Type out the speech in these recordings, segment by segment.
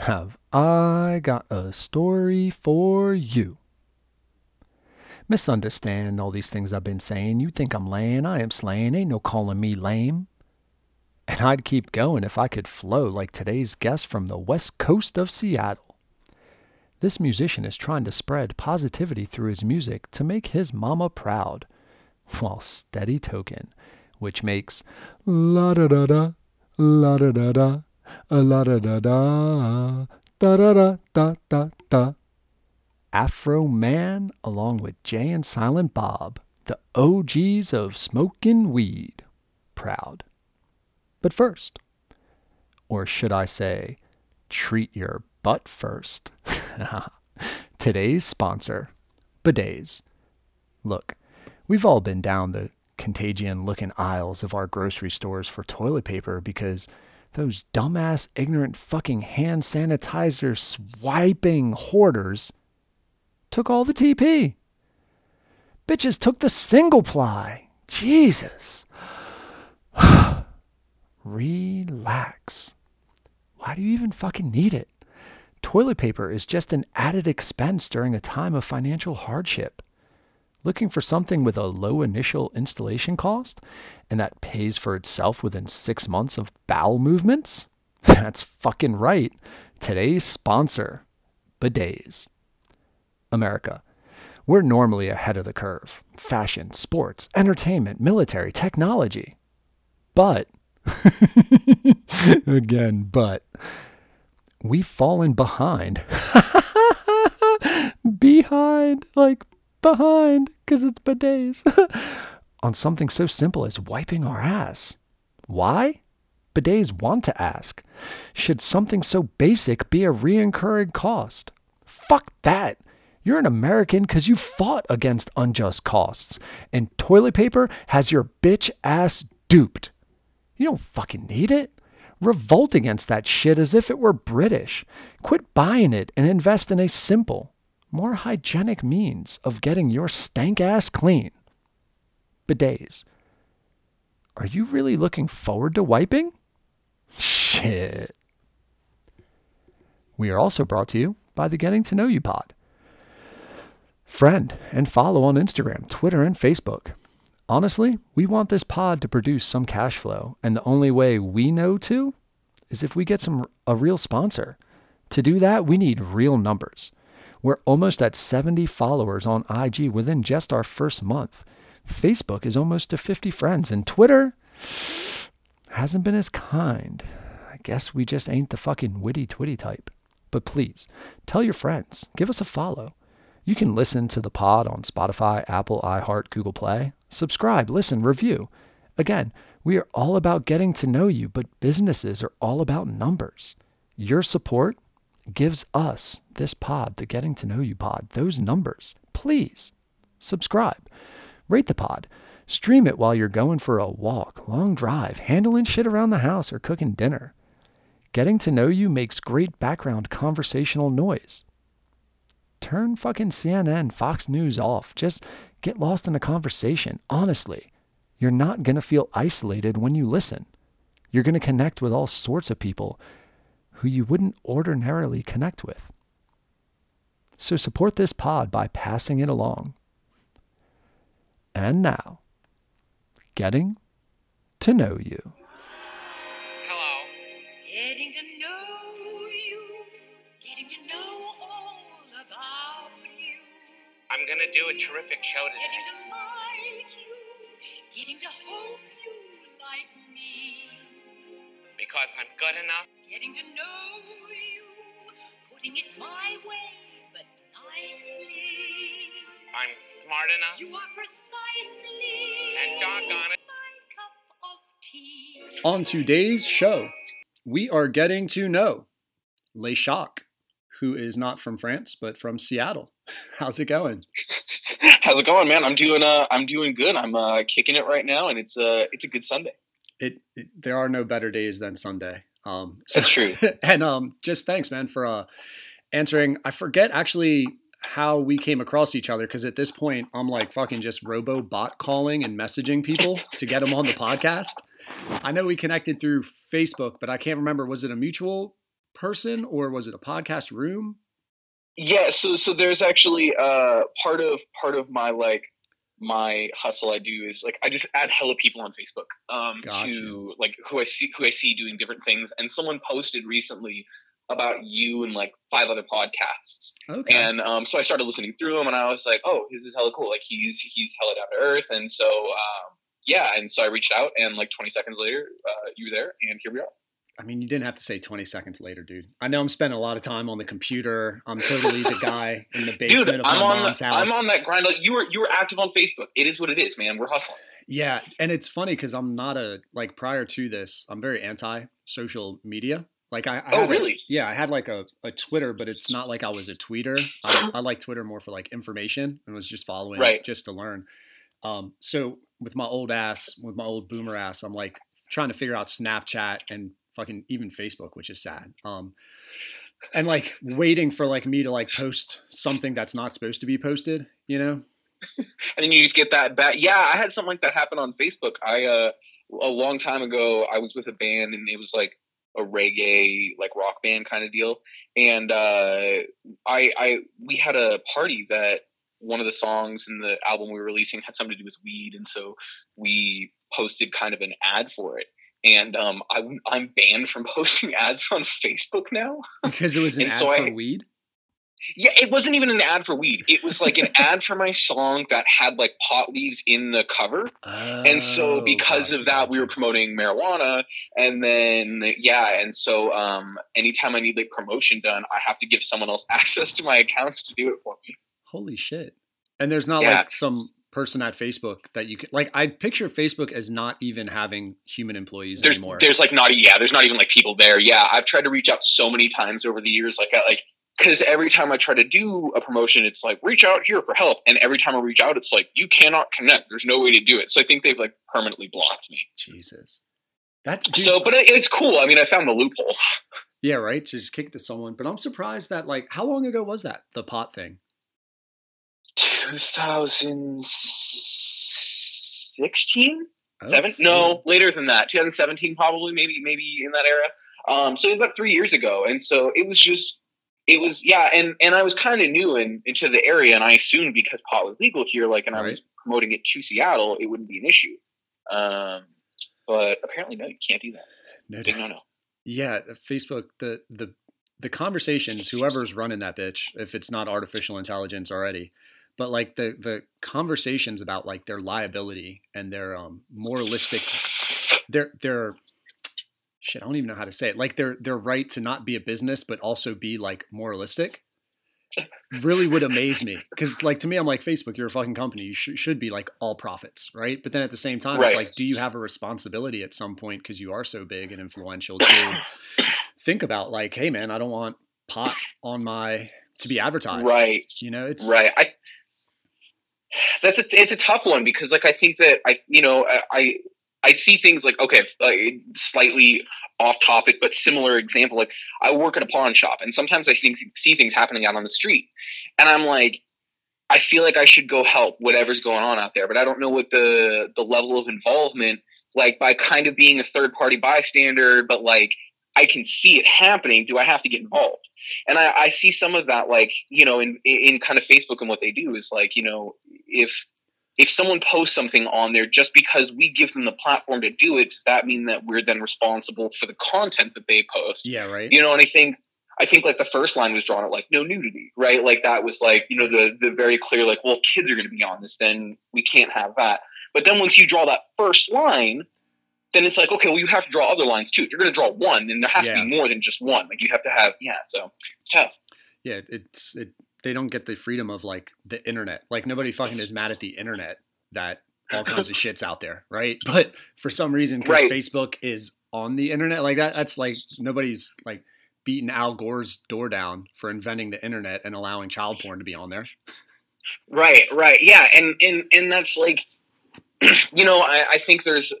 have I got a story for you. Misunderstand all these things I've been saying. You think I'm laying, I am slaying. Ain't no calling me lame. And I'd keep going if I could flow like today's guest from the west coast of Seattle. This musician is trying to spread positivity through his music to make his mama proud, while steady token, which makes la da da da, la da da da, la da da da, da da da da da da. Afroman, along with Jay and Silent Bob, the OGs of smoking weed. Proud. But first, or should I say, treat your butt first. Today's sponsor, Bidets. Look, we've all been down the contagion looking aisles of our grocery stores for toilet paper because those dumbass, ignorant fucking hand sanitizer swiping hoarders took all the TP. Bitches took the single ply. Jesus. Relax. Why do you even fucking need it? Toilet paper is just an added expense during a time of financial hardship. Looking for something with a low initial installation cost and that pays for itself within six months of bowel movements? That's fucking right. Today's sponsor, Bidets. America. We're normally ahead of the curve. Fashion, sports, entertainment, military, technology. But, again, but, we've fallen behind. behind, like behind, because it's bidets, on something so simple as wiping our ass. Why? Bidets want to ask. Should something so basic be a reoccurring cost? Fuck that. You're an American because you fought against unjust costs, and toilet paper has your bitch ass duped. You don't fucking need it. Revolt against that shit as if it were British. Quit buying it and invest in a simple, more hygienic means of getting your stank ass clean. Bidets. Are you really looking forward to wiping? Shit. We are also brought to you by the Getting to Know You Pod friend, and follow on Instagram, Twitter, and Facebook. Honestly, we want this pod to produce some cash flow, and the only way we know to is if we get some a real sponsor. To do that, we need real numbers. We're almost at 70 followers on IG within just our first month. Facebook is almost to 50 friends, and Twitter hasn't been as kind. I guess we just ain't the fucking witty twitty type. But please, tell your friends, give us a follow. You can listen to the pod on Spotify, Apple, iHeart, Google Play. Subscribe, listen, review. Again, we are all about getting to know you, but businesses are all about numbers. Your support gives us, this pod, the Getting to Know You pod, those numbers. Please subscribe, rate the pod, stream it while you're going for a walk, long drive, handling shit around the house, or cooking dinner. Getting to know you makes great background conversational noise turn fucking CNN, Fox News off. Just get lost in a conversation. Honestly, you're not going to feel isolated when you listen. You're going to connect with all sorts of people who you wouldn't ordinarily connect with. So support this pod by passing it along. And now, getting to know you. Hello. Getting to know you, getting to know all about you. I'm gonna do a terrific show today. Getting to like you, getting to hope you like me. Because I'm good enough. Getting to know you, putting it my way, but nicely. I'm smart enough. You are precisely And doggone it. my cup of tea. On today's show, we are getting to know Le Choc, who is not from France, but from Seattle. How's it going? How's it going, man? I'm doing uh I'm doing good. I'm uh kicking it right now and it's uh it's a good Sunday. It, it there are no better days than Sunday. Um, so, That's true. and um, just thanks, man, for uh, answering. I forget actually how we came across each other because at this point I'm like fucking just robo bot calling and messaging people to get them on the podcast. I know we connected through Facebook, but I can't remember was it a mutual person or was it a podcast room? Yeah, so so there's actually uh part of part of my like my hustle I do is like I just add hella people on Facebook um Gotcha. to like who I see who I see doing different things. And someone posted recently about you and like five other podcasts. Okay. and um so I started listening through them and I was like oh this is hella cool. Like he's he's hella down to earth. And so um yeah. And so I reached out and like 20 seconds later uh, you were there and here we are I mean, you didn't have to say 20 seconds later, dude. I know I'm spending a lot of time on the computer. I'm totally the guy in the basement dude of my I'm on mom's the, house. I'm on that grind like you were you were active on Facebook it is what it is man we're hustling Yeah, and it's funny because I'm not a like prior to this, I'm very anti social media. Like I, I Oh, had a- really? yeah, I had like a, a Twitter, but it's not like I was a tweeter. I, I like Twitter more for like information and was just following Right. just to learn. Um, so with my old ass, with my old boomer ass, I'm like trying to figure out Snapchat and fucking even Facebook, which is sad. Um, and like waiting for like me to like post something that's not supposed to be posted, you know? and then you just get that back. Yeah, I had something like that happen on Facebook. I uh, a long time ago, I was with a band, and it was like a reggae, like rock band kind of deal. And uh, I, I, we had a party that one of the songs in the album we were releasing had something to do with weed, and so we posted kind of an ad for it. And um, I, I'm banned from posting ads on Facebook now. Because it was an ad so for I- weed. Yeah, it wasn't even an ad for weed. It was like an ad for my song that had like pot leaves in the cover. and so Oh, because gotcha, of that we were promoting marijuana and then yeah and so um anytime i need like promotion done i have to give someone else access to my accounts to do it for me Holy shit! And there's not Yeah. like some person at Facebook that you can like. I picture Facebook as not even having human employees there's anymore. there's like not yeah there's not even like people there yeah i've tried to reach out so many times over the years like I, like because every time i try to do a promotion it's like reach out here for help and every time i reach out it's like you cannot connect there's no way to do it so i think they've like permanently blocked me Jesus. That's dude, so but it's cool i mean i found the loophole yeah, right. To just kick to someone. But I'm surprised that like how long ago was that the pot thing? 2016 Oh, seven? shit. no later than that. 2017 probably maybe maybe in that era. Um so it was about three years ago. And so it was just it was yeah and and i was kind of new in into the area and i assumed because pot was legal here like and i was promoting it to seattle it wouldn't be an issue. Um but apparently no you can't do that. No big no no Yeah, Facebook, the the the conversations, whoever's running that bitch, if it's not artificial intelligence already, but like the the conversations about like their liability and their um moralistic their their shit, I don't even know how to say it. Like their their right to not be a business but also be like moralistic really would amaze me. Because like to me i'm like facebook you're a fucking company. You sh- should be like all profits right? But then at the same time it's like do you have a responsibility at some point because you are so big and influential to think about like hey man i don't want pot on my to be advertised right. you know? It's right. I that's a it's a tough one because like i think that i you know i i, see things like okay like slightly off topic but similar example like i work at a pawn shop and sometimes i think, see things happening out on the street. And i'm like i feel like i should go help whatever's going on out there but i don't know what the the level of involvement like by kind of being a third party bystander but like i can see it happening do i have to get involved? And I, I see some of that like you know in in kind of facebook and what they do is like you know if if someone posts something on there just because we give them the platform to do it does that mean that we're then responsible for the content that they post? Yeah right. You know and i think i think like the first line was drawn at like no nudity right? Like that was like you know the the very clear like well kids are going to be on this then we can't have that. But then once you draw that first line then it's like okay well you have to draw other lines too. If you're going to draw one then there has to be more than just one. Like you have to have yeah so it's tough. Yeah it's it they don't get the freedom of like the internet. Like nobody fucking is mad at the internet that all kinds of shit's out there right? But for some reason because Right. facebook is on the internet like that that's like nobody's like beating al gore's door down for inventing the internet and allowing child porn to be on there. Right, right, yeah, and and and that's like, you know, I, I think there's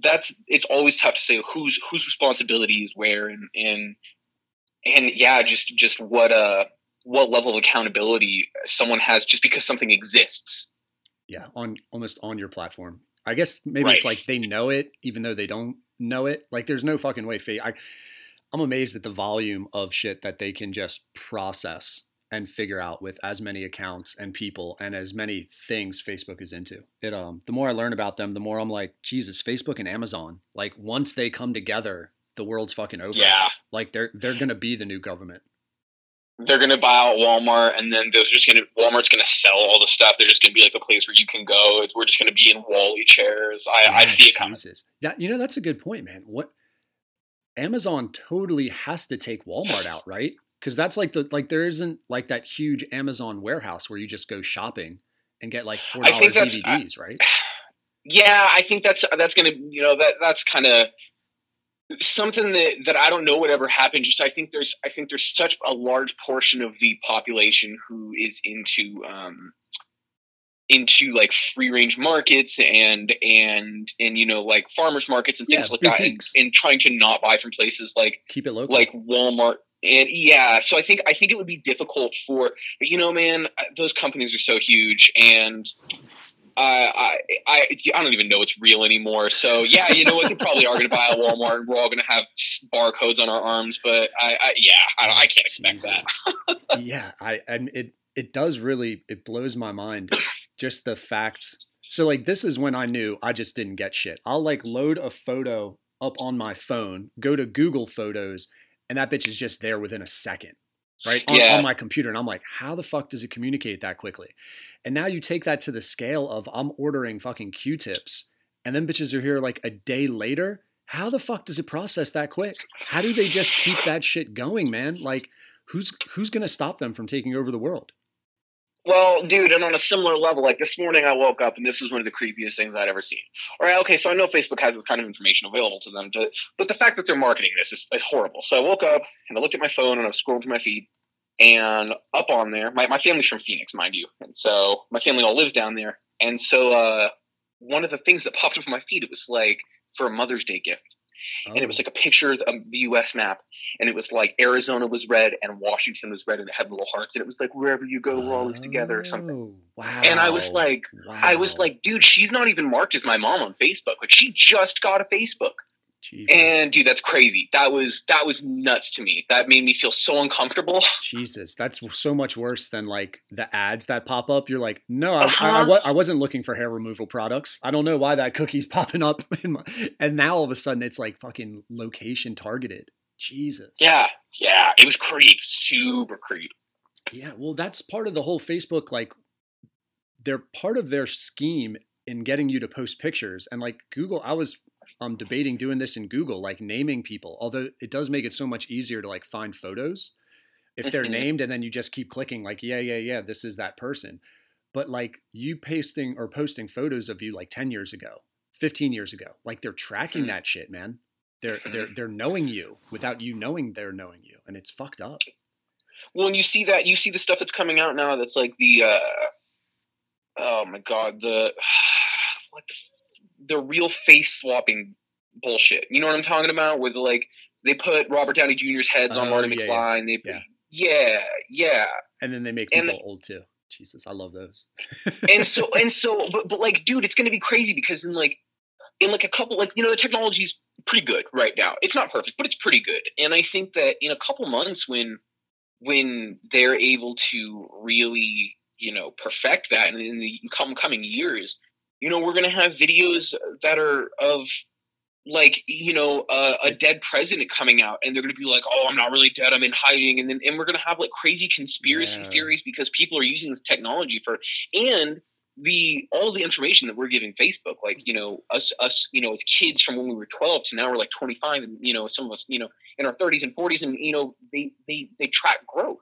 that's it's always tough to say whose whose responsibility is where, and and and yeah, just just what uh what level of accountability someone has just because something exists. yeah on almost on your platform i guess maybe it's like they know it even though they don't know it like there's no fucking way fa- i I'm amazed at the volume of shit that they can just process and figure out with as many accounts and people and as many things Facebook is into. It um the more I learn about them, the more I'm like, Jesus, Facebook and Amazon, like once they come together, the world's fucking over. Yeah. Like they're they're gonna be the new government. They're gonna buy out Walmart, and then they're just gonna Walmart's gonna sell all the stuff. They're just gonna be like the place where you can go. It's, we're just gonna be in WALL-E chairs. I, I see it coming. Jesus. Yeah, you know that's a good point, man. What Amazon totally has to take Walmart out, right? Because that's like the like there isn't like that huge Amazon warehouse where you just go shopping and get like four I dollar DVDs, right? Yeah, I think that's that's gonna you know that that's kind of something that that I don't know would ever happen. Just I think there's I think there's such a large portion of the population who is into um into like free range markets and and and you know like farmers markets and things Yeah, like that and, and trying to not buy from places like Keep it local. like Walmart and yeah so I think I think it would be difficult for but you know man those companies are so huge and I, I I don't even know it's real anymore. So yeah, you know what? They probably are going to buy a Walmart, and we're all going to have barcodes on our arms. But I, I yeah, I, I can't expect that. yeah, I and it it does really it blows my mind just the facts. So like this is when I knew I just didn't get shit. I'll like load a photo up on my phone, go to Google Photos, and that bitch is just there within a second. Right on, Yeah. on my computer, and I'm like, how the fuck does it communicate that quickly? And now you take that to the scale of I'm ordering fucking Q-tips, and then bitches are here like a day later. How the fuck does it process that quick? How do they just keep that shit going, man? Like, who's who's gonna stop them from taking over the world? Well, dude, and on a similar level, like this morning I woke up and this was one of the creepiest things I'd ever seen. All right, okay, so I know Facebook has this kind of information available to them, to, but the fact that they're marketing this is, is horrible. So I woke up and I looked at my phone and I was scrolling through my feed, and up on there, my, my family's from Phoenix, mind you, and so my family all lives down there. And so uh, one of the things that popped up on my feed, it was like for a Mother's Day gift and it was Oh. like a picture of the U.S. map, and it was like Arizona was red and Washington was red, and it had little hearts, and it was like wherever you go, we're always together or something. Oh, Wow. And I was like, I was like, dude, she's not even marked as my mom on Facebook. Like she just got a Facebook, Jesus. and dude, that's crazy. That was that was nuts to me. That made me feel so uncomfortable. Jesus, that's so much worse than like the ads that pop up. You're like, no, I, I, I, Uh-huh. I wasn't looking for hair removal products. I don't know why that cookie's popping up. In my, and now all of a sudden it's like fucking location targeted. Jesus. Yeah, yeah, it was creep, super creep. Yeah. Well, that's part of the whole Facebook. Like, they're part of their scheme in getting you to post pictures. And like Google, I was um debating doing this in Google, like naming people. Although it does make it so much easier to like find photos if they're named, and then you just keep clicking like, yeah, yeah, yeah, this is that person. But like you pasting or posting photos of you like ten years ago, fifteen years ago, like they're tracking Mhm. that shit, man. They're they're they're knowing you without you knowing they're knowing you, and it's fucked up. Well, and you see that you see the stuff that's coming out now. That's like the uh, oh my god, the what the, the real face swapping bullshit. You know what I'm talking about? With like they put Robert Downey Jr.'s heads on Oh, Marty yeah, McFly, and they put, Yeah. yeah, yeah, And then they make And- people old too. Jesus, I love those. and so and so, but but like, dude, it's gonna be crazy because in like in like a couple like you know the technology's pretty good right now. It's not perfect, but it's pretty good. And I think that in a couple months when when they're able to really you know perfect that and in the come coming years, you know we're gonna have videos that are of like you know uh, a dead president coming out and they're going to be like oh i'm not really dead i'm in hiding and then and we're going to have like crazy conspiracy Yeah. theories because people are using this technology for and the all the information that we're giving facebook like you know us us you know as kids from when we were 12 to now we're like 25 and you know some of us you know in our 30s and 40s and you know they they they track growth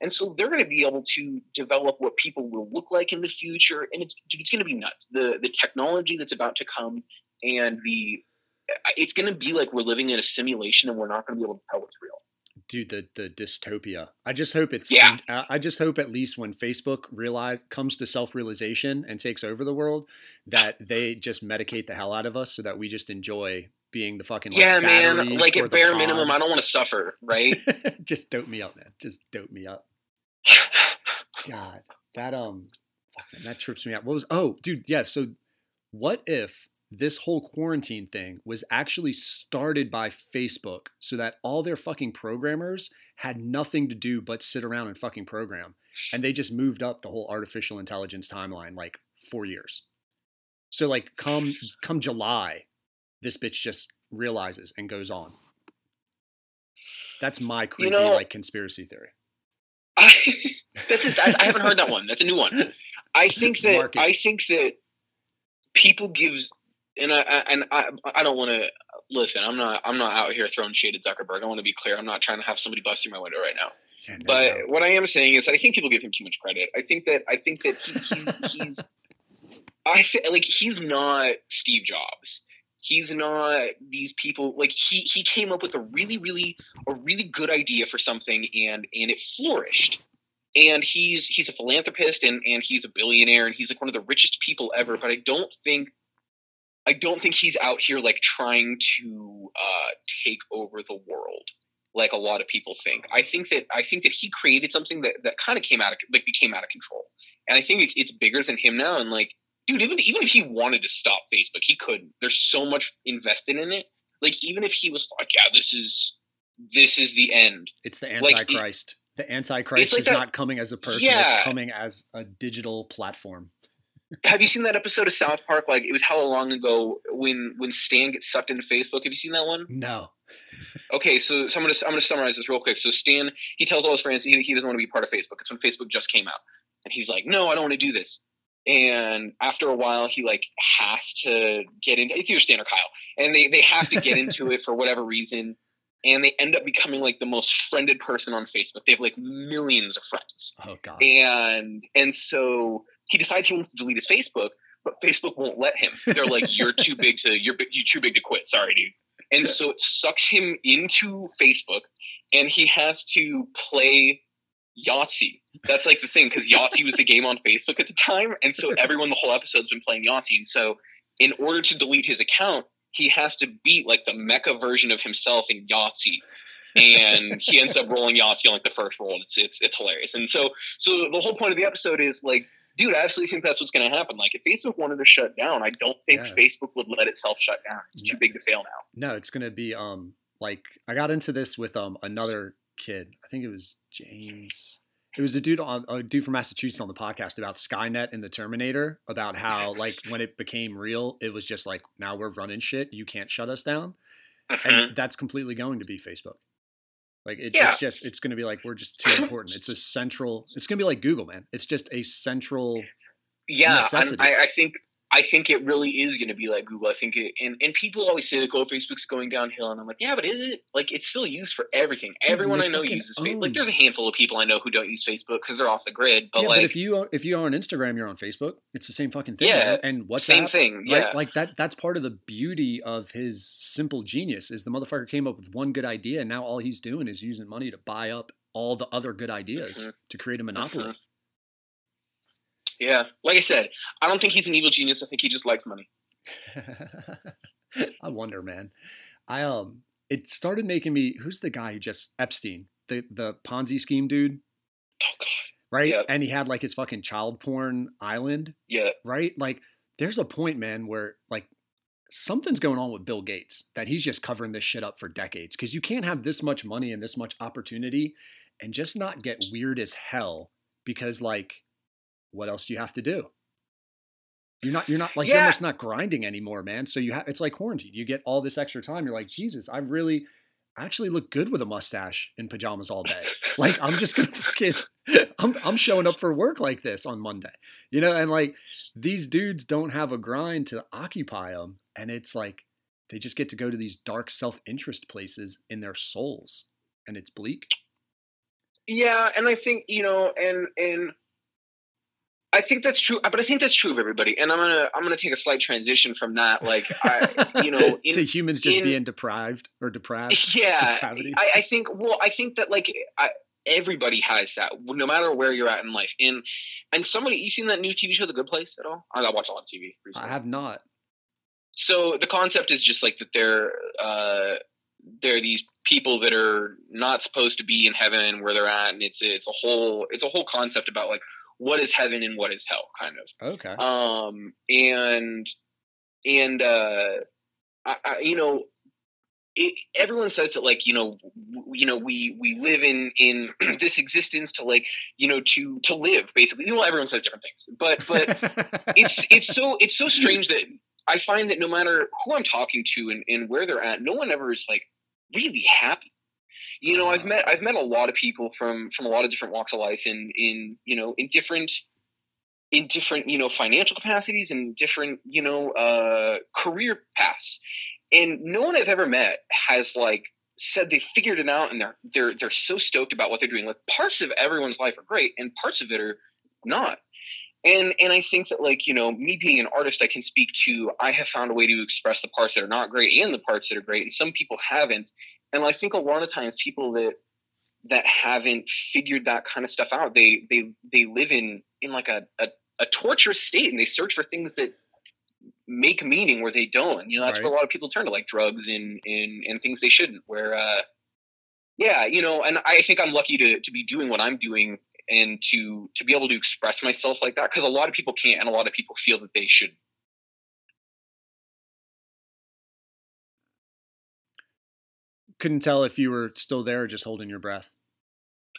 and so they're going to be able to develop what people will look like in the future and it's it's going to be nuts the the technology that's about to come and the it's going to be like we're living in a simulation and we're not going to be able to tell what's real Dude, the the dystopia. I just hope it's Yeah. I uh, I just hope at least when Facebook realize comes to self realization and takes over the world, that they just medicate the hell out of us so that we just enjoy being the fucking like, yeah man like at bare minimum i don't want to suffer right just dope me up, man. Just dope me up. God, that um, man, that trips me out. What was? Oh, dude, yeah. So, what if this whole quarantine thing was actually started by Facebook so that all their fucking programmers had nothing to do but sit around and fucking program. And they just moved up the whole artificial intelligence timeline like four years. So like come come July, this bitch just realizes and goes on. That's my creepy know- like conspiracy theory. I, that's a, I I haven't heard that one. That's a new one. I think that Mark it. I think that people gives and I and I I don't want to listen. I'm not I'm not out here throwing shade at Zuckerberg. I want to be clear. I'm not trying to have somebody bust through my window right now. Yeah, no But doubt. what I am saying is, that I think people give him too much credit. I think that I think that he, he's he's I feel like he's not Steve Jobs. He's not these people. Like he he came up with a really really a really good idea for something, and and it flourished. And he's he's a philanthropist, and and he's a billionaire, and he's like one of the richest people ever. But I don't think. I don't think he's out here like trying to uh, take over the world like a lot of people think. I think that I think that he created something that, that kind of came out of like became out of control. And I think it's it's bigger than him now. And like, dude, even even if he wanted to stop Facebook, he couldn't. There's so much invested in it. Like, even if he was like, yeah, this is this is the end. It's the Like, it- Antichrist. the Antichrist like is that- not coming as a person, Yeah. it's coming as a digital platform. Have you seen that episode of South Park? Like, it was how long ago when when Stan gets sucked into Facebook? Have you seen that one? No. Okay, so, so I'm gonna I'm gonna summarize this real quick. So Stan he tells all his friends he, he doesn't want to be part of Facebook. It's when Facebook just came out, and he's like, no, I don't want to do this. And after a while, he like has to get into it's either Stan or Kyle, and they they have to get into it for whatever reason, and they end up becoming like the most friended person on Facebook. They have like millions of friends, Oh god. and and so he decides he wants to delete his Facebook, but Facebook won't let him. They're like, "You're too big to you're you're too big to quit." Sorry, dude. And so it sucks him into Facebook, and he has to play Yahtzee. That's like the thing because Yahtzee was the game on Facebook at the time, and so everyone the whole episode's been playing Yahtzee. And so, in order to delete his account, he has to beat like the mecha version of himself in Yahtzee. and he ends up rolling Yahtzee on like the first roll. It's it's it's hilarious. And so so the whole point of the episode is like, dude, I absolutely think that's what's going to happen. Like, if Facebook wanted to shut down, I don't think Yeah. Facebook would let itself shut down. It's too No. big to fail now. No, it's gonna be um like I got into this with um another kid. I think it was James. It was a dude on a dude from Massachusetts on the podcast about Skynet and the Terminator, about how like when it became real, it was just like now we're running shit. You can't shut us down, and mm-hmm. that's completely going to be Facebook. Like it, Yeah. it's just it's going to be like we're just too important. It's a central. It's going to be like Google, man. It's just a central. Yeah, necessity. I, I think I think it really is going to be like Google. I think it, and and people always say like, "Oh, Facebook's going downhill," and I'm like, "Yeah, but is it? Like, it's still used for everything. Everyone I know uses Facebook. Like, there's a handful of people I know who don't use Facebook because they're off the grid. But yeah, like, but if you are, if you are on Instagram, you're on Facebook. It's the same fucking thing. Yeah, man. and WhatsApp. same thing. Right? Yeah, Like that that's part of the beauty of his simple genius is the motherfucker came up with one good idea and now all he's doing is using money to buy up all the other good ideas Mhm. to create a monopoly. Mhm. Yeah. Like I said, I don't think he's an evil genius. I think he just likes money. I wonder, man. I um it started making me who's the guy who just Epstein, the the Ponzi scheme dude, Oh God. right? And he had like his fucking child porn island. Yeah. right? Like, there's a point, man, where like something's going on with Bill Gates that he's just covering this shit up for decades because you can't have this much money and this much opportunity and just not get weird as hell because, like, what else do you have to do? You're not, you're not like, you're almost not grinding anymore, man. So you have, it's like quarantine. You get all this extra time. You're like, Jesus, I really, I actually look good with a mustache in pajamas all day. Like, I'm just gonna fucking, I'm, I'm showing up for work like this on Monday, you know, and like, these dudes don't have a grind to occupy them and it's like they just get to go to these dark self-interest places in their souls and it's bleak Yeah, and I think you know, and and I think that's true. But I think that's true of everybody. And I'm gonna I'm gonna take a slight transition from that. Like, I, you know, in, to humans just in- being deprived or deprived yeah. I, I think. Well, I think that like I, everybody has that, no matter where you're at in life. And and somebody, you seen that new TV show, The Good Place, at all? I watch a lot of TV. Recently. i have not so the concept is just like that they're uh they're these people that are not supposed to be in heaven where they're at and it's it's a whole it's a whole concept about like what is heaven and what is hell kind of okay um and and uh, I, I, you know, it, everyone says that like you know, w- you know, we we live in in this existence to like you know to to live basically. You know, everyone says different things, but but it's it's so it's so strange that I find that no matter who I'm talking to and, and where they're at, no one ever is like really happy. You know, I've met I've met a lot of people from from a lot of different walks of life in in you know in different in different you know financial capacities and different you know uh, career paths, and no one I've ever met has like said they figured it out and they're they're they're so stoked about what they're doing. Like parts of everyone's life are great and parts of it are not. And and i think that like you know me being an artist i can speak to i have found a way to express the parts that are not great and the parts that are great and some people haven't and i think a lot of times people that that haven't figured that kind of stuff out they they they live in in like a a, a torturous state and they search for things that make meaning where they don't you know that's Right. where a lot of people turn to like drugs and and and things they shouldn't where uh yeah you know and i think i'm lucky to to be doing what i'm doing and to to be able to express myself like that because a lot of people can't and a lot of people feel that they should Couldn't tell if you were still there or just holding your breath.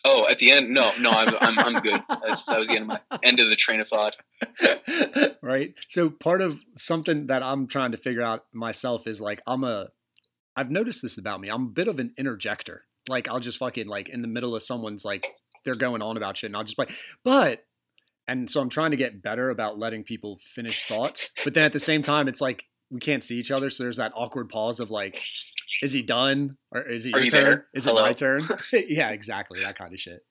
oh at the end no no i'm i'm, I'm good That's, that was the end of my end of the train of thought right? So part of something that I'm trying to figure out myself is like I'm a I've noticed this about me. I'm a bit of an interjector. Like I'll just fucking like in the middle of someone's like they're going on about shit and I'll just like but and so I'm trying to get better about letting people finish thoughts. But then at the same time it's like we can't see each other so there's that awkward pause of like is he done or is it Are your you turn? there? Is it my turn? yeah, exactly. That kind of shit.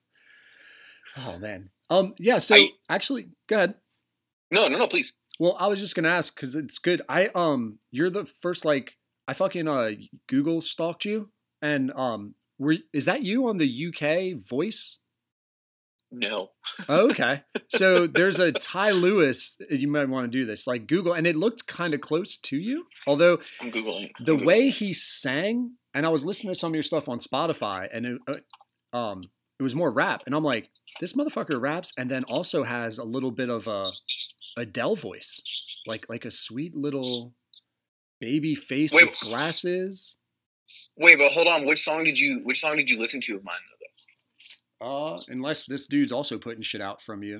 Oh man. Um yeah, so actually go ahead. no no no please Well, I was just gonna ask because it's good. I um, you're the first like I fucking uh Google stalked you, and um, were is that you on the UK voice? No okay, so there's a Ty Lewis. You might want to do this, like Google, and it looked kind of close to you. Although i'm googling the I'm Googling. way he sang, and I was listening to some of your stuff on Spotify, and it, uh, um, it was more rap, and I'm like, this motherfucker raps, and then also has a little bit of a Adele voice, like like a sweet little baby face Wait. with glasses. wait but hold on which song did you which song did you listen to of mine though Uh, unless this dude's also putting shit out from you.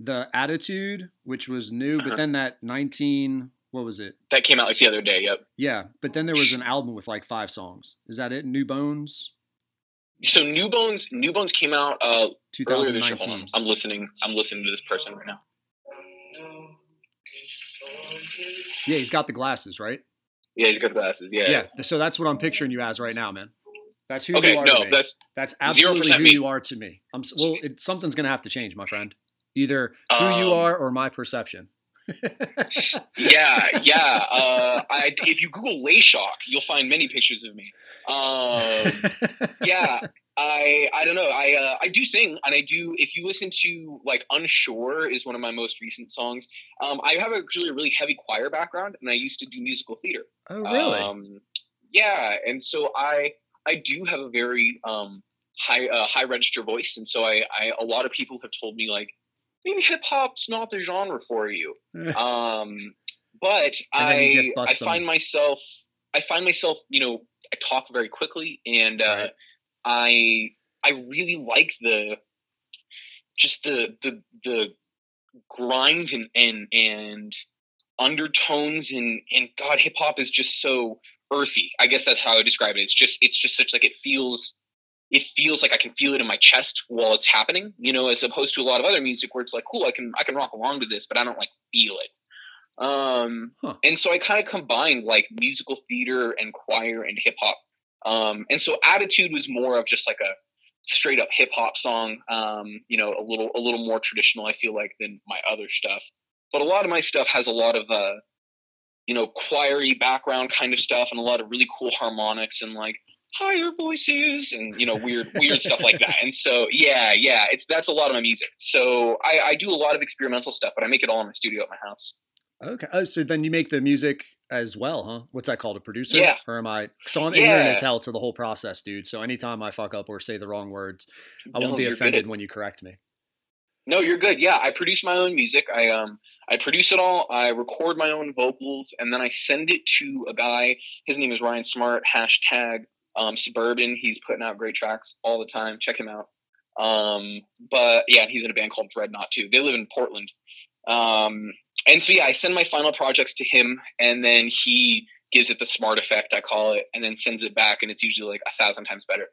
The attitude, which was new, but then that 19, what was it? that came out like the other day yep Yeah, but then there was an album with like five songs. Is that it? New Bones, so new bones new bones came out uh earlier this year 2019. i'm listening i'm listening to this person right now Yeah, he's got the glasses, right? yeah he's got the glasses yeah Yeah. So that's what I'm picturing you as right now, man. That's who okay you are. no to me. that's That's absolutely 0% who me. you are to me. I'm well. It, something's gonna have to change, my friend. Either who you Um, are or my perception. yeah, yeah. Uh, I, if you Google Layshock, you'll find many pictures of me. Um, yeah, I I don't know. I uh, I do sing, and I do. If you listen to like Unsure is one of my most recent songs. Um, I have actually a really heavy choir background, and I used to do musical theater. oh, really? Um, yeah, and so I I do have a very um, high uh, high register voice, and so I, I a lot of people have told me like maybe hip hop's not the genre for you. um, but And then you I I some- find myself I find myself you know I talk very quickly, and uh, Right. I I really like the just the the the grind and and and undertones and and God hip hop is just so earthy. I guess that's how I would describe it. It's just it's just such like it feels it feels like I can feel it in my chest while it's happening, you know, as opposed to a lot of other music where it's like, cool, I can I can rock along to this, but I don't like feel it. Um Huh. and so I kind of combined like musical theater and choir and hip hop. Um and so attitude was more of just like a straight up hip hop song, um, you know, a little a little more traditional I feel like than my other stuff. But a lot of my stuff has a lot of uh you know, choiry background kind of stuff and a lot of really cool harmonics and like higher voices and you know weird weird stuff like that and so yeah yeah it's that's a lot of my music so I, I do a lot of experimental stuff but i make it all in my studio at my house okay. Oh, so then you make the music as well, huh? What's that called? A producer? Yeah. Or am I? So I'm ignorant as hell to the whole process, dude. So anytime I fuck up or say the wrong words, I won't be offended good. when you correct me. No, you're good. Yeah, I produce my own music. I um I produce it all. I record my own vocals, and then I send it to a guy. His name is Ryan Smart. Hashtag um, Suburban. He's putting out great tracks all the time. Check him out. Um, but yeah, he's in a band called Dreadnought too. They live in Portland. Um, and so yeah, I send my final projects to him, and then he gives it the smart effect, I call it, and then sends it back, and it's usually like a thousand times better.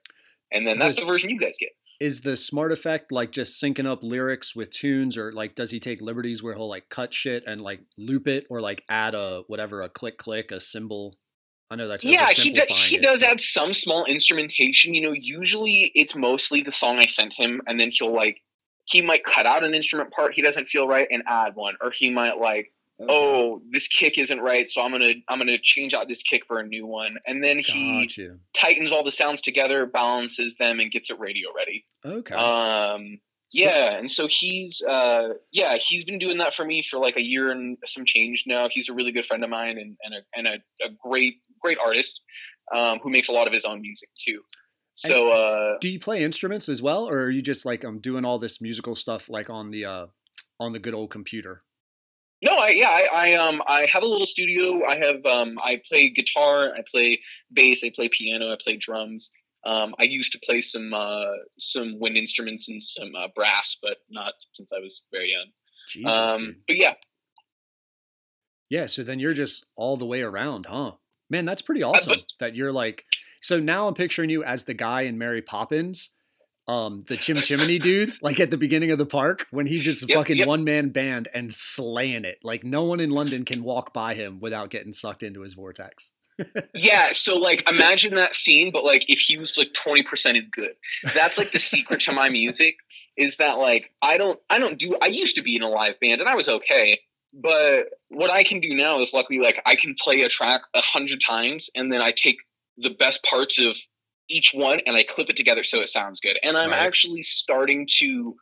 And then that's the version you guys get. Is the smart effect like just syncing up lyrics with tunes, or like does he take liberties where he'll like cut shit and like loop it, or like add a whatever a click click a symbol? I know that's yeah he does he it, does but- add some small instrumentation you know usually it's mostly the song i sent him and then he'll like he might cut out an instrument part he doesn't feel right and add one or he might like Okay. oh this kick isn't right so i'm gonna i'm gonna change out this kick for a new one and then he Got you. tightens all the sounds together balances them and gets it radio ready Okay. um So- yeah and so he's uh yeah he's been doing that for me for like a year and some change now he's a really good friend of mine and, and a and a, a great great artist um who makes a lot of his own music too so uh Do you play instruments as well, or are you just like I'm doing all this musical stuff like on the uh on the good old computer? No i yeah I, I um i have a little studio i have um i play guitar i play bass i play piano i play drums um, I used to play some uh, some wind instruments and some uh, brass, but not since I was very young. Jesus, Um, but yeah, Yeah, so then you're just all the way around, huh? Man, that's pretty Uh, awesome but- that you're like so now I'm picturing you as the guy in Mary Poppins, um, the Chim Chimney dude, like at the beginning of the park when he's just Yep, fucking yep. one man band and slaying it. Like no one in London can walk by him without getting sucked into his vortex. Yeah, so like imagine that scene, but like if he was like twenty percent as good. That's like the secret to my music is that like I don't I don't do I used to be in a live band and I was okay, but what I can do now is luckily like I can play a track a hundred times and then I take the best parts of each one and I clip it together so it sounds good. And I'm Right. actually starting to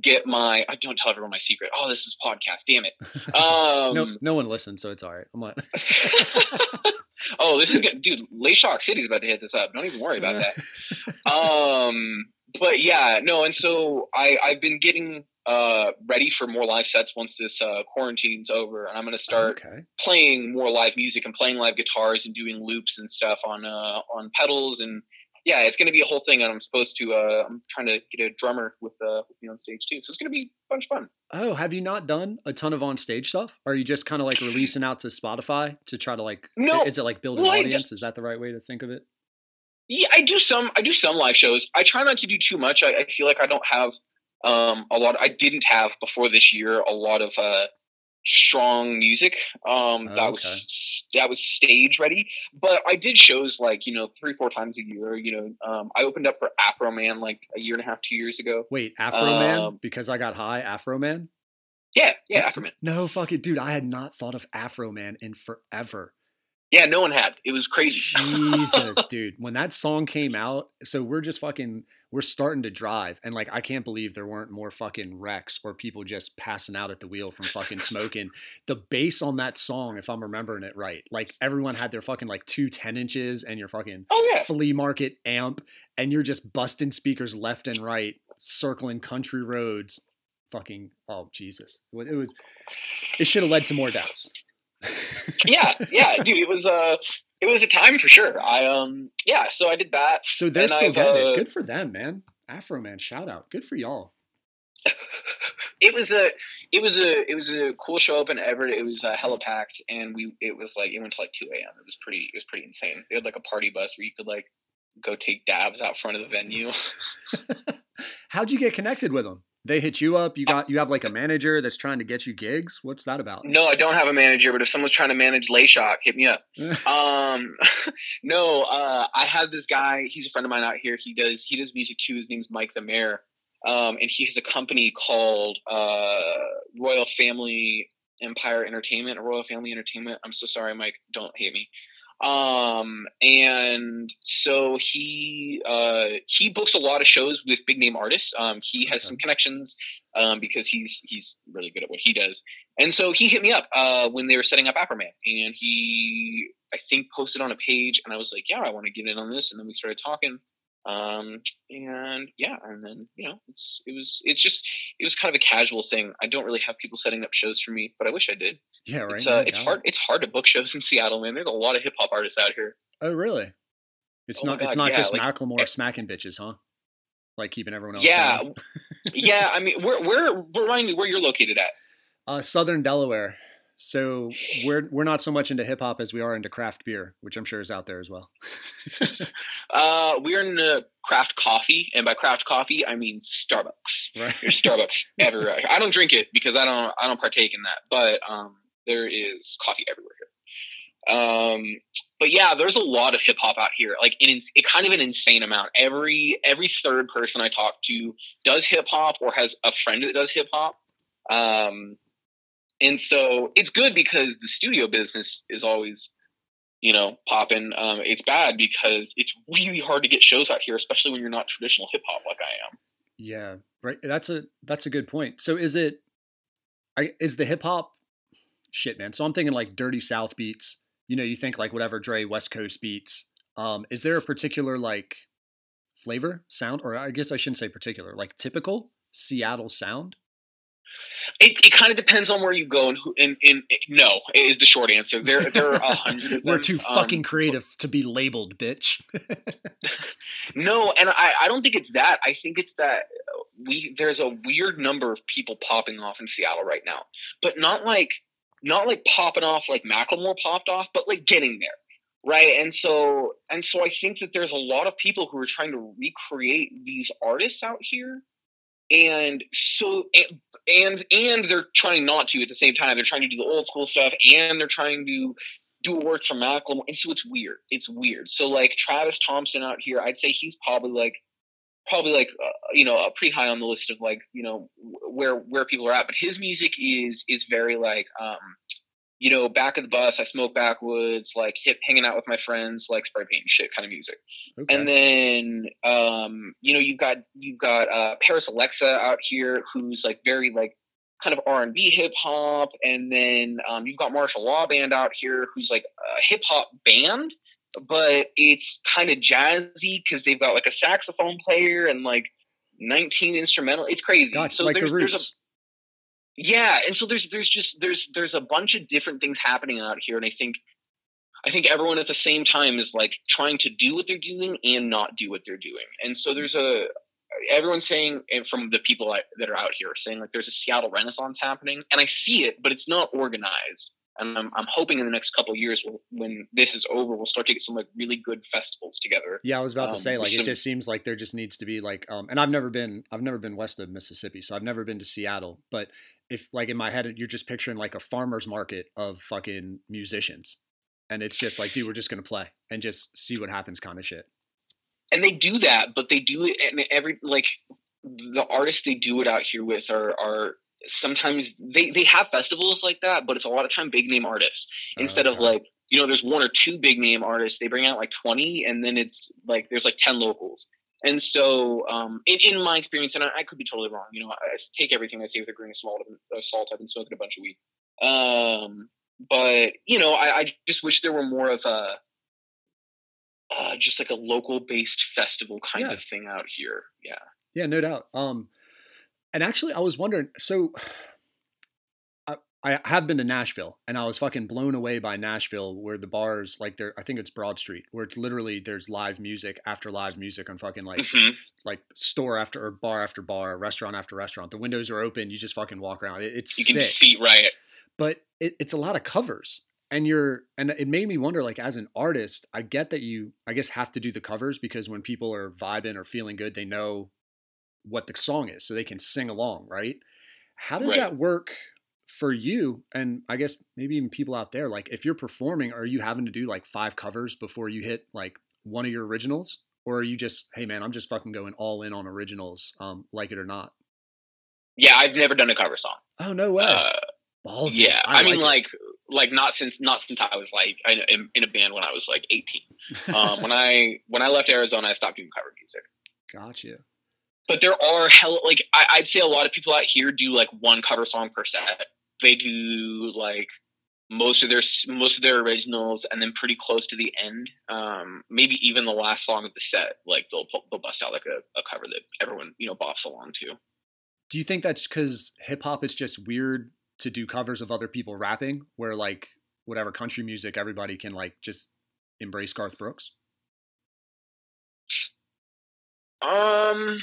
get my I don't tell everyone my secret. Oh, this is podcast, damn it. Um no, no one listens, so it's all right. I'm like, oh, this is good, dude. Lay Shock City's about to hit this up. Don't even worry about that. Um, but yeah, no, and so I I've been getting uh ready for more live sets once this uh quarantine's over, and I'm gonna start okay. playing more live music and playing live guitars and doing loops and stuff on uh on pedals and yeah, it's gonna be a whole thing. And I'm supposed to uh I'm trying to get a drummer with uh with me on stage too, so it's gonna be a bunch of fun. Oh, have you not done a ton of on stage stuff? Are you just kind of like releasing out to Spotify to try to like? No. is it like build an Well, audience? Is that the right way to think of it? Yeah, I do some. I do some live shows. I try not to do too much. I, I feel like I don't have um, a lot. I didn't have before this year a lot of uh, strong music um, that Okay. was that was stage ready. But I did shows like you know three four times a year. You know, um, I opened up for Afroman like a year and a half, two years ago. Wait, Afroman? Um, because I got high, Afroman? Yeah, yeah, Afroman. No, fuck it, dude. I had not thought of Afroman in forever. Yeah, no one had. It was crazy. Jesus, dude. When that song came out, so we're just fucking we're starting to drive and like I can't believe there weren't more fucking wrecks or people just passing out at the wheel from fucking smoking. the bass on that song, if I'm remembering it right, like everyone had their fucking like two 10 inches and your fucking oh yeah. flea market amp and you're just busting speakers left and right, circling country roads. Fucking oh Jesus. It was it, was, it should have led to more deaths. yeah, yeah, dude. It was uh, it was a time for sure. I um, yeah. So I did that. So they're still I've, getting uh, it. Good for them, man. Afroman, shout out. Good for y'all. it was a it was a it was a cool show up in Everett. It was uh, hella packed, and we it was like it went to like two a.m. It was pretty it was pretty insane. They had like a party bus where you could like go take dabs out front of the venue. How'd you get connected with them? They hit you up. You got you have like a manager that's trying to get you gigs. What's that about? no, I don't have a manager, but if someone's trying to manage Lay Shock, hit me up. Um, no, uh, I had this guy. He's a friend of mine out here. He does he does music too. His name's Mike the Mayor, um, and he has a company called uh, Royal Family Empire Entertainment or Royal Family Entertainment. I'm so sorry, Mike. Don't hate me. Um, and so he uh, he books a lot of shows with big name artists. Um, he has Okay. some connections um, because he's he's really good at what he does. And so he hit me up uh, when they were setting up Afroman, and he I think posted on a page, and I was like, "Yeah, I want to get in on this." And then we started talking, Um, and yeah, and then you know, it's it was it's just it was kind of a casual thing. I don't really have people setting up shows for me, but I wish I did. Yeah, right. It's uh, it's hard it's hard to book shows in Seattle, man. There's a lot of hip hop artists out here. Oh, really? It's Oh not. It's not yeah, just like- Macklemore eh smacking bitches, huh? Like keeping everyone else. Yeah, yeah. I mean, where where remind me where you're located at? Uh, Southern Delaware. So we're we're not so much into hip hop as we are into craft beer, which I'm sure is out there as well. Uh, we're in uh, craft coffee, and by craft coffee, I mean Starbucks. Right. There's Starbucks everywhere. I don't drink it because I don't I don't partake in that, but um, there is coffee everywhere here. Um, but yeah, there's a lot of hip hop out here, like in it kind of an insane amount. Every every third person I talk to does hip hop or has a friend that does hip hop. Um, and so it's good because the studio business is always you know, popping. Um, it's bad because it's really hard to get shows out here, especially when you're not traditional hip hop like I am. Yeah, right. That's a that's a good point. So is it? Is the hip hop shit, man? So I'm thinking like dirty South beats. You know, you think like whatever Dre West Coast beats. Um, is there a particular like flavor, sound, or I guess I shouldn't say particular, like typical Seattle sound? It, it kind of depends on where you go and who. And, and no is the short answer. There there are a hundred of them. We're too Um, fucking creative to be labeled, bitch. No, and I, I don't think it's that. I think it's that we there's a weird number of people popping off in Seattle right now, but not like not like popping off like Macklemore popped off, but like getting there, right? And so and so I think that there's a lot of people who are trying to recreate these artists out here, and so and and, they're trying not to at the same time. They're trying to do the old school stuff, and they're trying to do work for Macklemore, and so it's weird. It's weird. So like Travis Thompson out here, I'd say he's probably like probably like uh, you know uh, pretty high on the list of like you know where where people are at. But his music is is very like um you know back of the bus. I smoke backwoods, like hip hanging out with my friends, like spray paint shit kind of music. Okay. And then um, you know, you've got you've got uh Paris Alexa out here who's like very like kind of R and B hip hop, and then um, you've got Marshall Law Band out here who's like a hip hop band, but it's kind of jazzy because they've got like a saxophone player and like 19 instrumental. It's crazy. Gotcha, so like the there's there's a. yeah and so there's there's just there's there's a bunch of different things happening out here and i think i think everyone at the same time is like trying to do what they're doing and not do what they're doing. And so there's a everyone's saying and from the people that are out here saying like there's a seattle renaissance happening and i see it but it's not organized. And i'm, I'm hoping in the next couple of years we'll, when this is over we'll start to get some like really good festivals together. Yeah, I was about Um, to say like some- it just seems like there just needs to be like um and I've never been I've never been west of Mississippi, so I've never been to Seattle, but if like in my head you're just picturing like a farmers market of fucking musicians. And it's just like, dude, we're just gonna play and just see what happens kind of shit. and they do that, but they do it and every like the artists they do it out here with are are sometimes they they have festivals like that, but it's a lot of time big name artists instead of like you know there's one or two big name artists they bring out like 20 and then it's like there's like 10 locals and so um in, in my experience and I, I could be totally wrong you know I, I take everything i say with a grain of salt, uh, salt i've been smoking a bunch of weed um but you know i, I just wish there were more of a uh, just like a local based festival kind Yeah. of thing out here yeah Yeah, no doubt. Um, and actually, I was wondering. So, I have been to Nashville, and I was fucking blown away by Nashville, where the bars like there. I think it's Broad Street, where it's literally there's live music after live music on fucking like Mhm. like store after or bar after bar, restaurant after restaurant. The windows are open. You just fucking walk around. It, it's you can see right but it, it's a lot of covers and you're and it made me wonder like as an artist i get that you i guess have to do the covers because when people are vibing or feeling good they know what the song is so they can sing along right how does Right. that work for you and i guess maybe even people out there like if you're performing are you having to do like five covers before you hit like one of your originals? Or are you just hey man i'm just fucking going all in on originals um like it or not? Yeah i've never done a cover song. Oh no way. Uh, Ballsy. yeah i, mean it. like like not since not since i was like in, in, in a band when i was like 18 um, when i when i left arizona i stopped doing cover music. Gotcha. But there are hell like I, i'd say a lot of people out here do like one cover song per set they do like most of their most of their originals, and then pretty close to the end, um, maybe even the last song of the set, like they'll they'll bust out like a, a cover that everyone you know bops along to. Do you think that's because hip hop is just weird to do covers of other people rapping, where like whatever country music, everybody can like just embrace Garth Brooks? Um,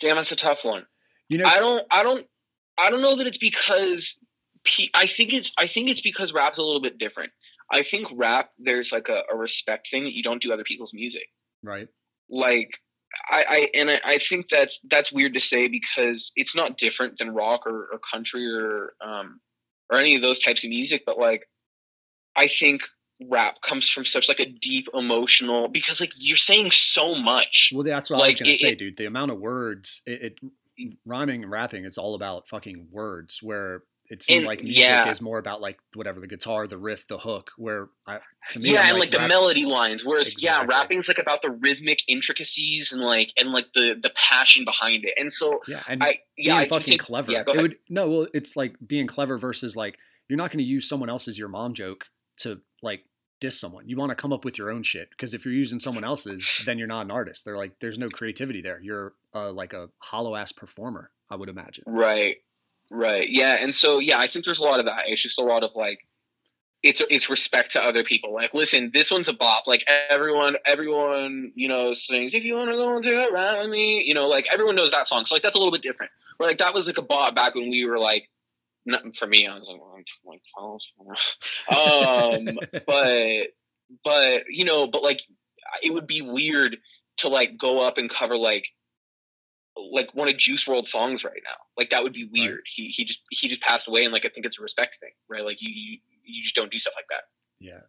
damn, that's a tough one. You know, I don't, I don't, I don't know that it's because I think it's, I think it's because rap's a little bit different. I think rap, there's like a, a respect thing that you don't do other people's music. right? Like, I, I and I, I think that's that's weird to say because it's not different than rock or, or country or um or any of those types of music, but like I think rap comes from such like a deep emotional because like you're saying so much. Well, that's what I was gonna it- say, dude. The amount of words, it, it rhyming and rapping, it's all about fucking words. Where it seemed And- like music yeah. is more about like whatever the guitar, the riff, the hook. Where I, to me, yeah, I'm and like, the melody lines. Whereas yeah, Exactly. rapping's like about the rhythmic intricacies and like and like the the passion behind it. And so Yeah, and I yeah, I fucking think, clever. Yeah, it would no, well, it's like being clever versus like you're not going to use someone else's your mom joke to like diss someone. You want to come up with your own shit because if you're using someone else's, then you're not an artist. They're like, there's no creativity there. You're uh, like a hollow ass performer. I would imagine. Right. Right. Yeah. And so yeah, I think there's a lot of that. It's just a lot of like it's it's respect to other people. Like, listen, this one's a bop. Like everyone, everyone, you know, sings if you want to go and it right me. You know, like everyone knows that song. So like that's a little bit different. Where like that was like a bop back when we were like, not for me, I was like, I'm um, but but you know, but like it would be weird to like go up and cover like like one of Juice WRLD songs right now. Like that would be weird. He he just he just passed away, and like I think it's a respect thing, right? Like you you, you just don't do stuff like that. Yeah.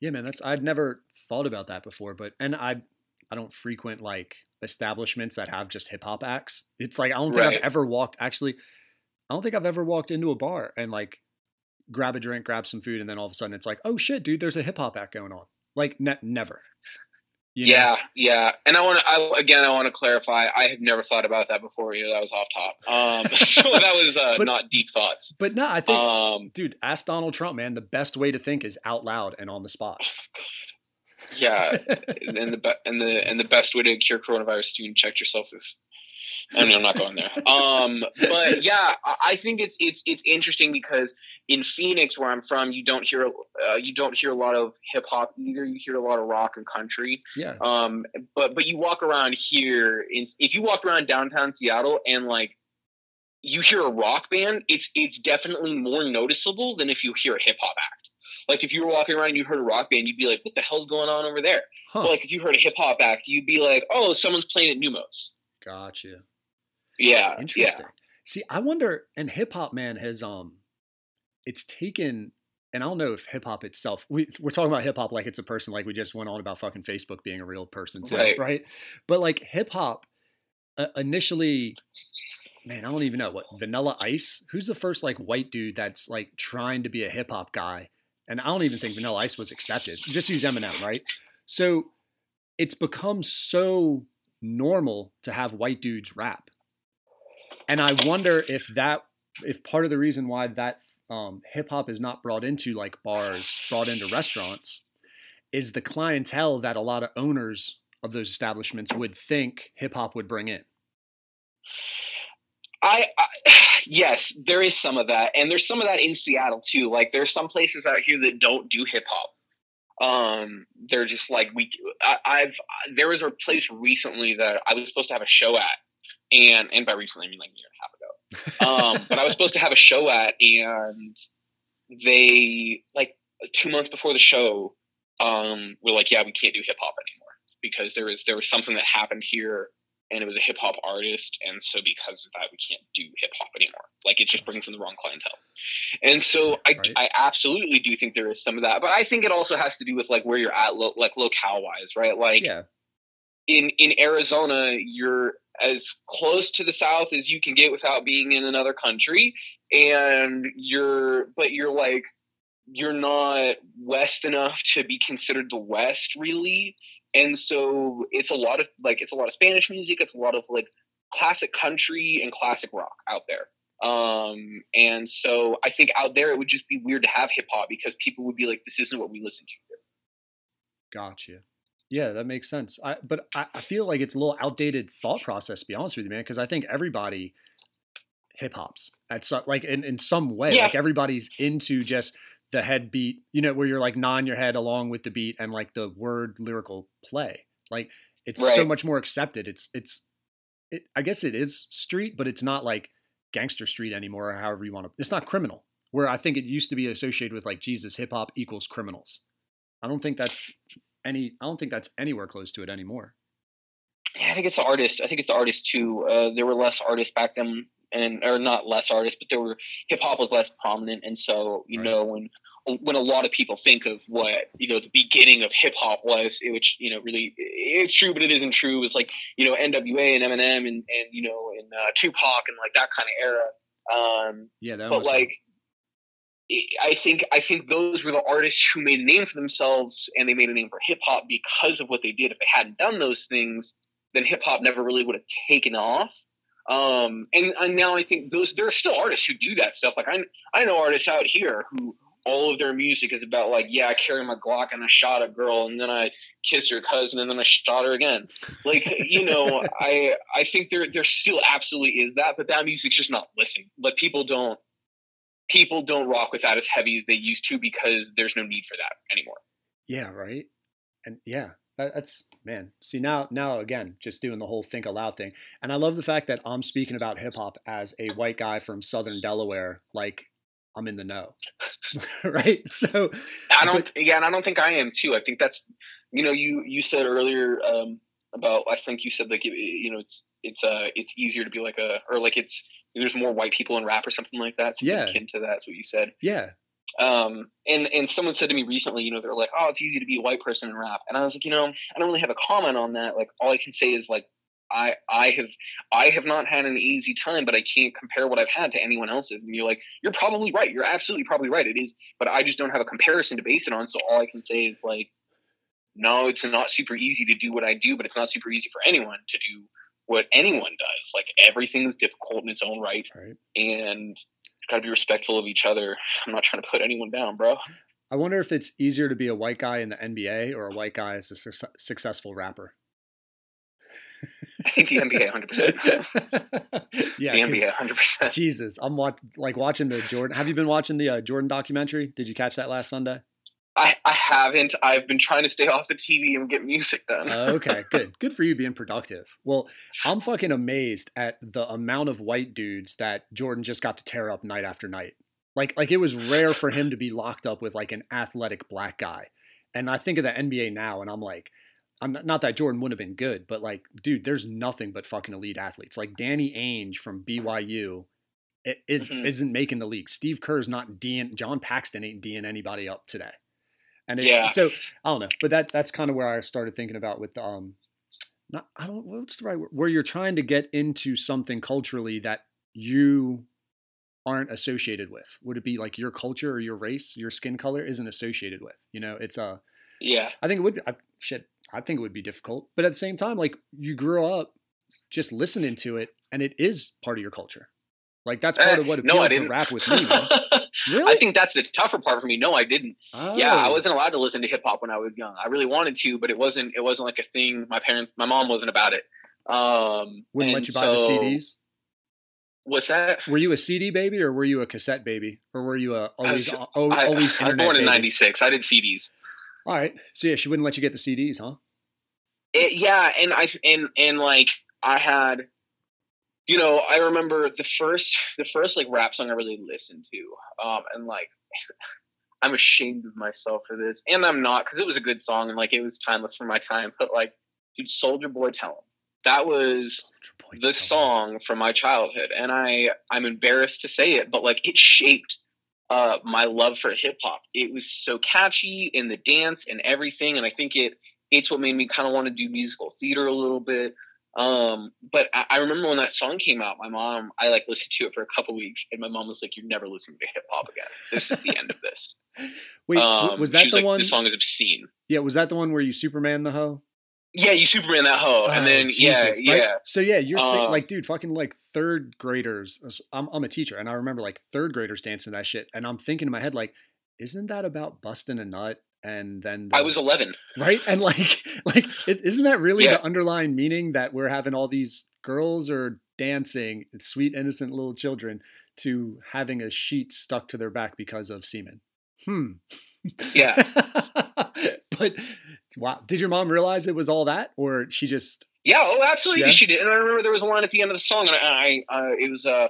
Yeah, man, that's I'd never thought about that before, but and I I don't frequent like establishments that have just hip hop acts. It's like I don't think Right. I've ever walked actually I don't think I've ever walked into a bar and like grab a drink, grab some food and then all of a sudden it's like, "Oh shit, dude, there's a hip hop act going on." Like ne- never. You know? Yeah, yeah. And I want to I, again, I want to clarify. I have never thought about that before. You know, that was off top. Um, so that was uh, But- not deep thoughts. But no, I think Um, dude, ask Donald Trump, man. The best way to think is out loud and on the spot. yeah, and the be- and the and the best way to cure coronavirus, student, check yourself if. I mean, I'm not going there. Um, but yeah, I- think it's it's it's interesting because in Phoenix, where I'm from, you don't hear uh, you don't hear a lot of hip hop either. You hear a lot of rock and country. yeah. Um, but but you walk around here, in, if you walk around downtown Seattle and like you hear a rock band, it's it's definitely more noticeable than if you hear a hip hop act. Like if you were walking around and you heard a rock band, you'd be like, "What the hell's going on over there?" Huh. But like if you heard a hip hop act, you'd be like, "Oh, someone's playing at Neumos." Gotcha. Yeah, Interesting. See, I wonder, and hip hop man has um, it's taken, and I don't know if hip hop itself. We we're talking about hip hop like it's a person, like we just went on about fucking Facebook being a real person too, Right. right? But like hip hop, uh, initially, man, I don't even know what Vanilla Ice. Who's the first like white dude that's like trying to be a hip hop guy? And I don't even think Vanilla Ice was accepted. Just use Eminem, right? So it's become so normal to have white dudes rap and I wonder if that if part of the reason why that um, hip hop is not brought into like bars, brought into restaurants, is the clientele that a lot of owners of those establishments would think hip hop would bring in. I, I yes, there is some of that, and there's some of that in Seattle too. Like there's some places out here that don't do hip hop. Um, they're just like we. I, I've there was a place recently that I was supposed to have a show at, and and by recently I mean like a year and a half ago. Um, but I was supposed to have a show at, and they like two months before the show, um, were like, yeah, we can't do hip hop anymore because there was there was something that happened here and it was a hip hop artist, and so because of that, we can't do hip hop anymore. Like it just brings in the wrong clientele, and so I, Right. I absolutely do think there is some of that, but I think it also has to do with like where you're at, lo- like locale wise, right? Like Yeah, in in Arizona, you're as close to the South as you can get without being in another country, and you're but you're like you're not west enough to be considered the West, really. And so it's a lot of like it's a lot of Spanish music. It's a lot of like classic country and classic rock out there. Um, and so I think out there it would just be weird to have hip hop because people would be like, "This isn't what we listen to." Gotcha. Yeah, that makes sense. I, but I, I feel like it's a little outdated thought process. To be honest with you, man, because I think everybody hip hops at some like in, in some way. Yeah. Like everybody's into just the head beat, you know, where you're like nodding your head along with the beat and like the word lyrical play. Like it's so much more accepted. It's it's it, I guess it is street, but it's not like gangster street anymore, or however you want to. It's not criminal. Where I think it used to be associated with like Jesus, hip hop equals criminals. I don't think that's any. I don't think that's anywhere close to it anymore. Yeah, I think it's the artist. I think it's the artist too. Uh, there were less artists back then, and or not less artists, but there were hip hop was less prominent, and so you Right. know when when a lot of people think of what you know the beginning of hip hop was, it, which you know really it's true, but it isn't true. Is like you know NWA and Eminem and and you know and uh, Tupac and like that kind of era. Um, Yeah, that but like I- think I think those were the artists who made a name for themselves, and they made a name for hip hop because of what they did. If they hadn't done those things, then hip hop never really would have taken off. Um, and, and now I think those there are still artists who do that stuff. Like I I know artists out here who all of their music is about like yeah I carry my Glock and I shot a girl and then I kissed her cousin and then I shot her again. Like you know I I think there there still absolutely is that, but that music's just not listened. Like people don't people don't rock with that as heavy as they used to because there's no need for that anymore. Yeah, right. And yeah, that, that's man. See now, now again, just doing the whole think aloud thing. And I love the fact that I'm speaking about hip hop as a white guy from Southern Delaware, like I'm in the know, right? So I don't. yeah, and I don't think I am too. I think that's you know you you said earlier um, about I think you said like you- you know it's it's uh it's easier to be like a or like it's there's more white people in rap or something like that. Something Yeah. akin to. That's what you said. yeah, Um, and and someone said to me recently, you know, they're like, oh, it's easy to be a white person in rap, and I was like, you know, I don't really have a comment on that. Like, all I can say is like. I, I have I have not had an easy time, but I can't compare what I've had to anyone else's. And you're like, you're probably right. You're absolutely probably right. It is, but I just don't have a comparison to base it on. So all I can say is like, no, it's not super easy to do what I do, but it's not super easy for anyone to do what anyone does. Like everything is difficult in its own right, right. and got to be respectful of each other. I'm not trying to put anyone down, bro. I wonder if it's easier to be a white guy in the NBA or a white guy as a suc successful rapper. I think the NBA 100. percent yeah, The NBA 100. percent Jesus, I'm watch, like watching the Jordan. Have you been watching the uh, Jordan documentary? Did you catch that last Sunday? I, I haven't. I've been trying to stay off the TV and get music done. Oh, okay, good. Good for you being productive. Well, I'm fucking amazed at the amount of white dudes that Jordan just got to tear up night after night. Like like it was rare for him to be locked up with like an athletic black guy. And I think of the NBA now and I'm like I'm not, not that Jordan wouldn't have been good, but like dude, there's nothing but fucking elite athletes. Like Danny Ainge from BYU is, Mhm. isn't making the league. Steve Kerr's not D'ing John Paxson ain't D'ing anybody up today. And it, Yeah. so I don't know, but that that's kind of where I started thinking about with um not I don't what's the right word where you're trying to get into something culturally that you aren't associated with. Would it be like your culture or your race, your skin color isn't associated with? You know, it's a yeah, I think it would be I, shit, I think it would be difficult. But at the same time, like you grew up just listening to it and it is part of your culture. Like that's part Eh, of what no, appealed to rap with me. Really? I think that's the tougher part for me. No, I didn't. oh. Yeah, I wasn't allowed to listen to hip hop when I was young. I really wanted to, but it wasn't. It wasn't like a thing. My parents, my mom wasn't about it. Um, Wouldn't let you buy the CDs. What's that? Were you a CD baby or were you a cassette baby or were you a always was- al- al- I, always I was born in '96. I did CDs. All right, so yeah, she wouldn't let you get the CDs, huh? It, yeah, and I and and like I had, you know, I remember the first the first like rap song I really listened to, um, and like I'm ashamed of myself for this, and I'm not because it was a good song and like it was timeless for my time. But like, dude, Soulja Boy Tell 'Em that was the song from my childhood and i i'm embarrassed to say it but like it shaped uh my love for hip hop it was so catchy in the dance and everything and i think it it's what made me kind of want to do musical theater a little bit um but I, I remember when that song came out my mom i like listened to it for a couple weeks and my mom was like you're never listening to hip hop again this is the end of this Wait, um, was that the like, one? this song is obscene Yeah, was that the one where you Superman the hoe? Yeah, you Superman that hoe, and Oh, then Jesus, yeah, right? yeah. So yeah, you're saying Um, like, dude, fucking like third graders. I'm I'm a teacher, and I remember like third graders dancing that shit, and I'm thinking in my head like, isn't that about busting a nut? And then I was 11. right, and like like is- isn't that really Yeah. the underlying meaning that we're having all these girls are dancing, sweet innocent little children, to having a sheet stuck to their back because of semen? Hmm. Yeah. but wow, did your mom realize it was all that, or she just Yeah, oh, absolutely, Yeah? she did. And I remember there was a line at the end of the song, and I, I uh, it was, uh,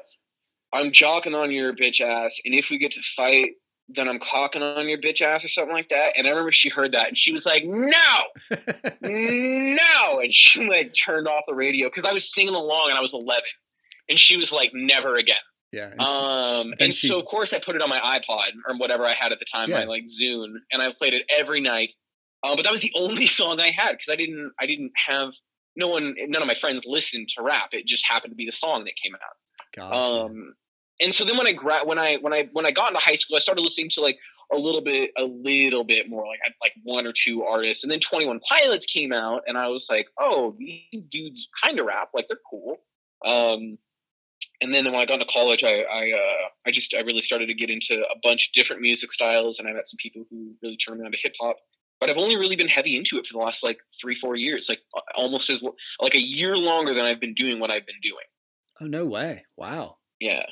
"I'm jocking on your bitch ass, and if we get to fight, then I'm cocking on your bitch ass or something like that." And I remember she heard that, and she was like, "No, no!" And she like turned off the radio because I was singing along, and I was 11, and she was like, "Never again." yeah? and Um, and she- so of course I put it on my iPod or whatever I had at the time, my like Zune, and I played it every night. Um, but that was the only song I had because I didn't I didn't have no one none of my friends listened to rap. It just happened to be the song that came out. Gotcha. Um, and so then when I gra- when I when I when I got into high school, I started listening to like a little bit a little bit more like I had, like one or two artists, and then Twenty One Pilots came out, and I was like, oh, these dudes kind of rap, like they're cool. Um, and then when I got into college, I I uh, I just I really started to get into a bunch of different music styles, and I met some people who really turned me on to hip hop. But I've only really been heavy into it for the last like three four years, like almost as like a year longer than I've been doing what I've been doing. oh no way! Wow. Yeah.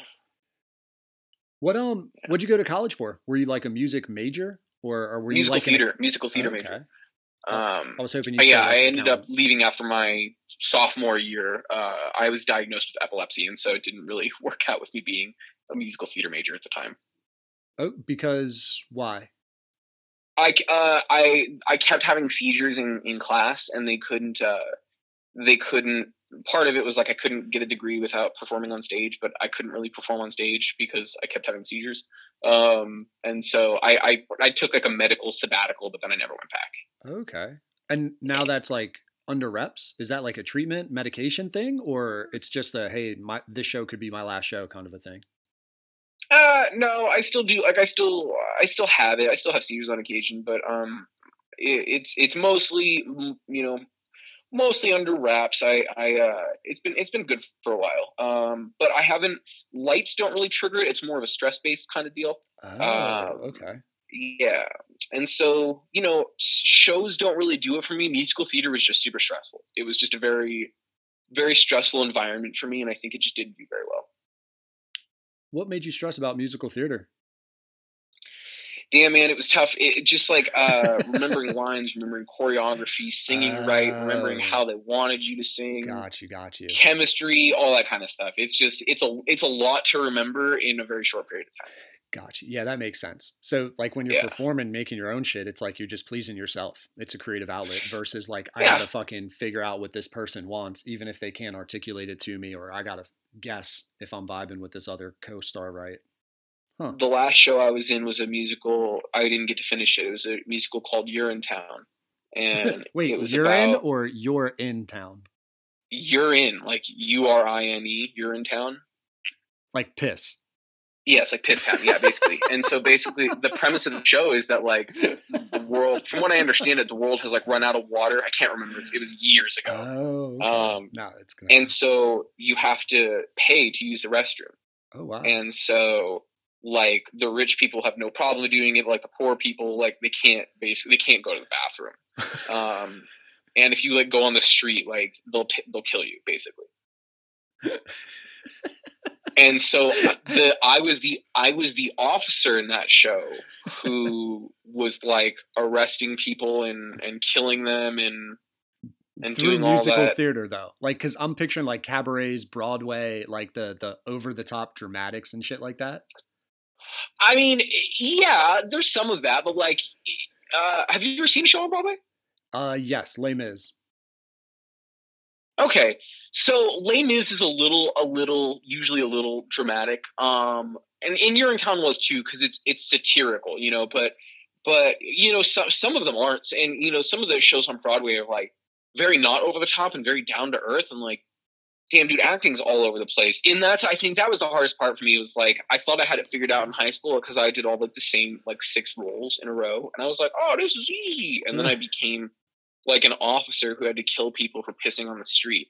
What um? What'd you go to college for? Were you like a music major, or, or were you like theater, musical theater Okay. major. Oh, Um, I was hoping you. yeah, I ended up leaving after my sophomore year. Uh, I was diagnosed with epilepsy, and so it didn't really work out with me being a musical theater major at the time. Oh, because why? I uh, I I kept having seizures in in class, and they couldn't uh, they couldn't. Part of it was like I couldn't get a degree without performing on stage, but I couldn't really perform on stage because I kept having seizures. Um, and so I, I I took like a medical sabbatical, but then I never went back. Okay. And now that's like under reps. Is that like a treatment medication thing, or it's just a hey, my this show could be my last show kind of a thing? Uh, no, I still do. Like, I still, I still have it. I still have seizures on occasion, but um, it, it's it's mostly, you know, mostly under wraps. I, I, uh, it's been it's been good for a while. Um, but I haven't. Lights don't really trigger it. It's more of a stress based kind of deal. Oh, Um, okay. Yeah, and so you know, shows don't really do it for me. Musical theater was just super stressful. It was just a very, very stressful environment for me, and I think it just didn't do very well. What made you stress about musical theater? Damn man it was tough it, just like uh remembering lines remembering choreography singing right remembering Oh. how they wanted you to sing Got you, got you. chemistry all that kind of stuff it's just it's a it's a lot to remember in a very short period of time Got you. Yeah, that makes sense. So, like when you're Yeah. performing, making your own shit, it's like you're just pleasing yourself. It's a creative outlet versus like I Yeah. gotta fucking figure out what this person wants, even if they can't articulate it to me, or I gotta guess if I'm vibing with this other co-star right. Huh. the last show i was in was a musical i didn't get to finish it it was a musical called You're in Urinetown, and Wait, it was you're in or you're in town? you're in like u-r-i-n-e you're in town Like piss. Yes, like Piss Town. Yeah, basically. and so basically, the premise of the show is that like the world, from what I understand it, the world has like run out of water. I can't remember. It was years ago. Oh, okay. Um, no, it's gonna. and so you have to pay to use the restroom. oh wow. And so like the rich people have no problem doing it. Like the poor people, like they can't basically they can't go to the bathroom. Um, and if you like go on the street, like they'll t- they'll kill you basically. and so the I was the I was the officer in that show who was like arresting people and and killing them and and Through doing all musical that. theater though, like because I'm picturing like cabarets, Broadway, like the the over the top dramatics and shit like that. I mean, yeah, there's some of that, but like, uh, have you ever seen a show on Broadway? Uh, yes, Les Mis. Okay, so Les Mis is a little, a little, usually a little dramatic. Um, and in Town was too because it's it's satirical, you know. But but you know, some some of them aren't, and you know, some of the shows on Broadway are like very not over the top and very down to earth, and like, damn, dude, acting's all over the place. And that's I think that was the hardest part for me was like I thought I had it figured out in high school because I did all like the same like six roles in a row, and I was like, oh, this is easy, and then I became like an officer who had to kill people for pissing on the street.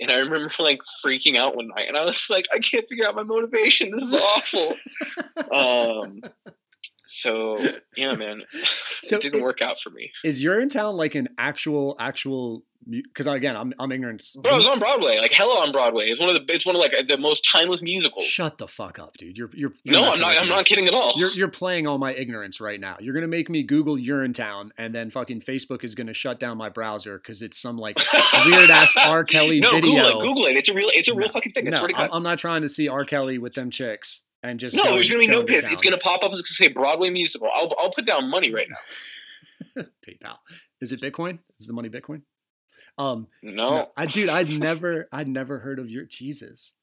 And I remember like freaking out one night, and I was like, I can't figure out my motivation. This is awful. um, so yeah, man, So it didn't it- work out for me. Is Urinetown like an actual actual? Because again, I'm I'm ignorant. Bro, it was on Broadway, like hella on Broadway. It's one of the it's one of like the most timeless musicals. Shut the fuck up, dude. You're you're, you're No, I'm not. I'm not kidding at all. You're you're playing all my ignorance right now. You're gonna make me Google Urinetown, and then fucking Facebook is gonna shut down my browser because it's some like weird ass R. Kelly no, video. Google it. Google it. It's a real. It's a real No, fucking thing. No, swear to I'm, God. I'm not trying to see R. Kelly with them chicks and just No, going- there's gonna be no piss. It's gonna pop up. It's gonna say Broadway musical. I'll I'll put down money right now. PayPal. Is it Bitcoin? Is the money Bitcoin? Um, No. no, I dude, I'd never, I'd never heard of your Jesus.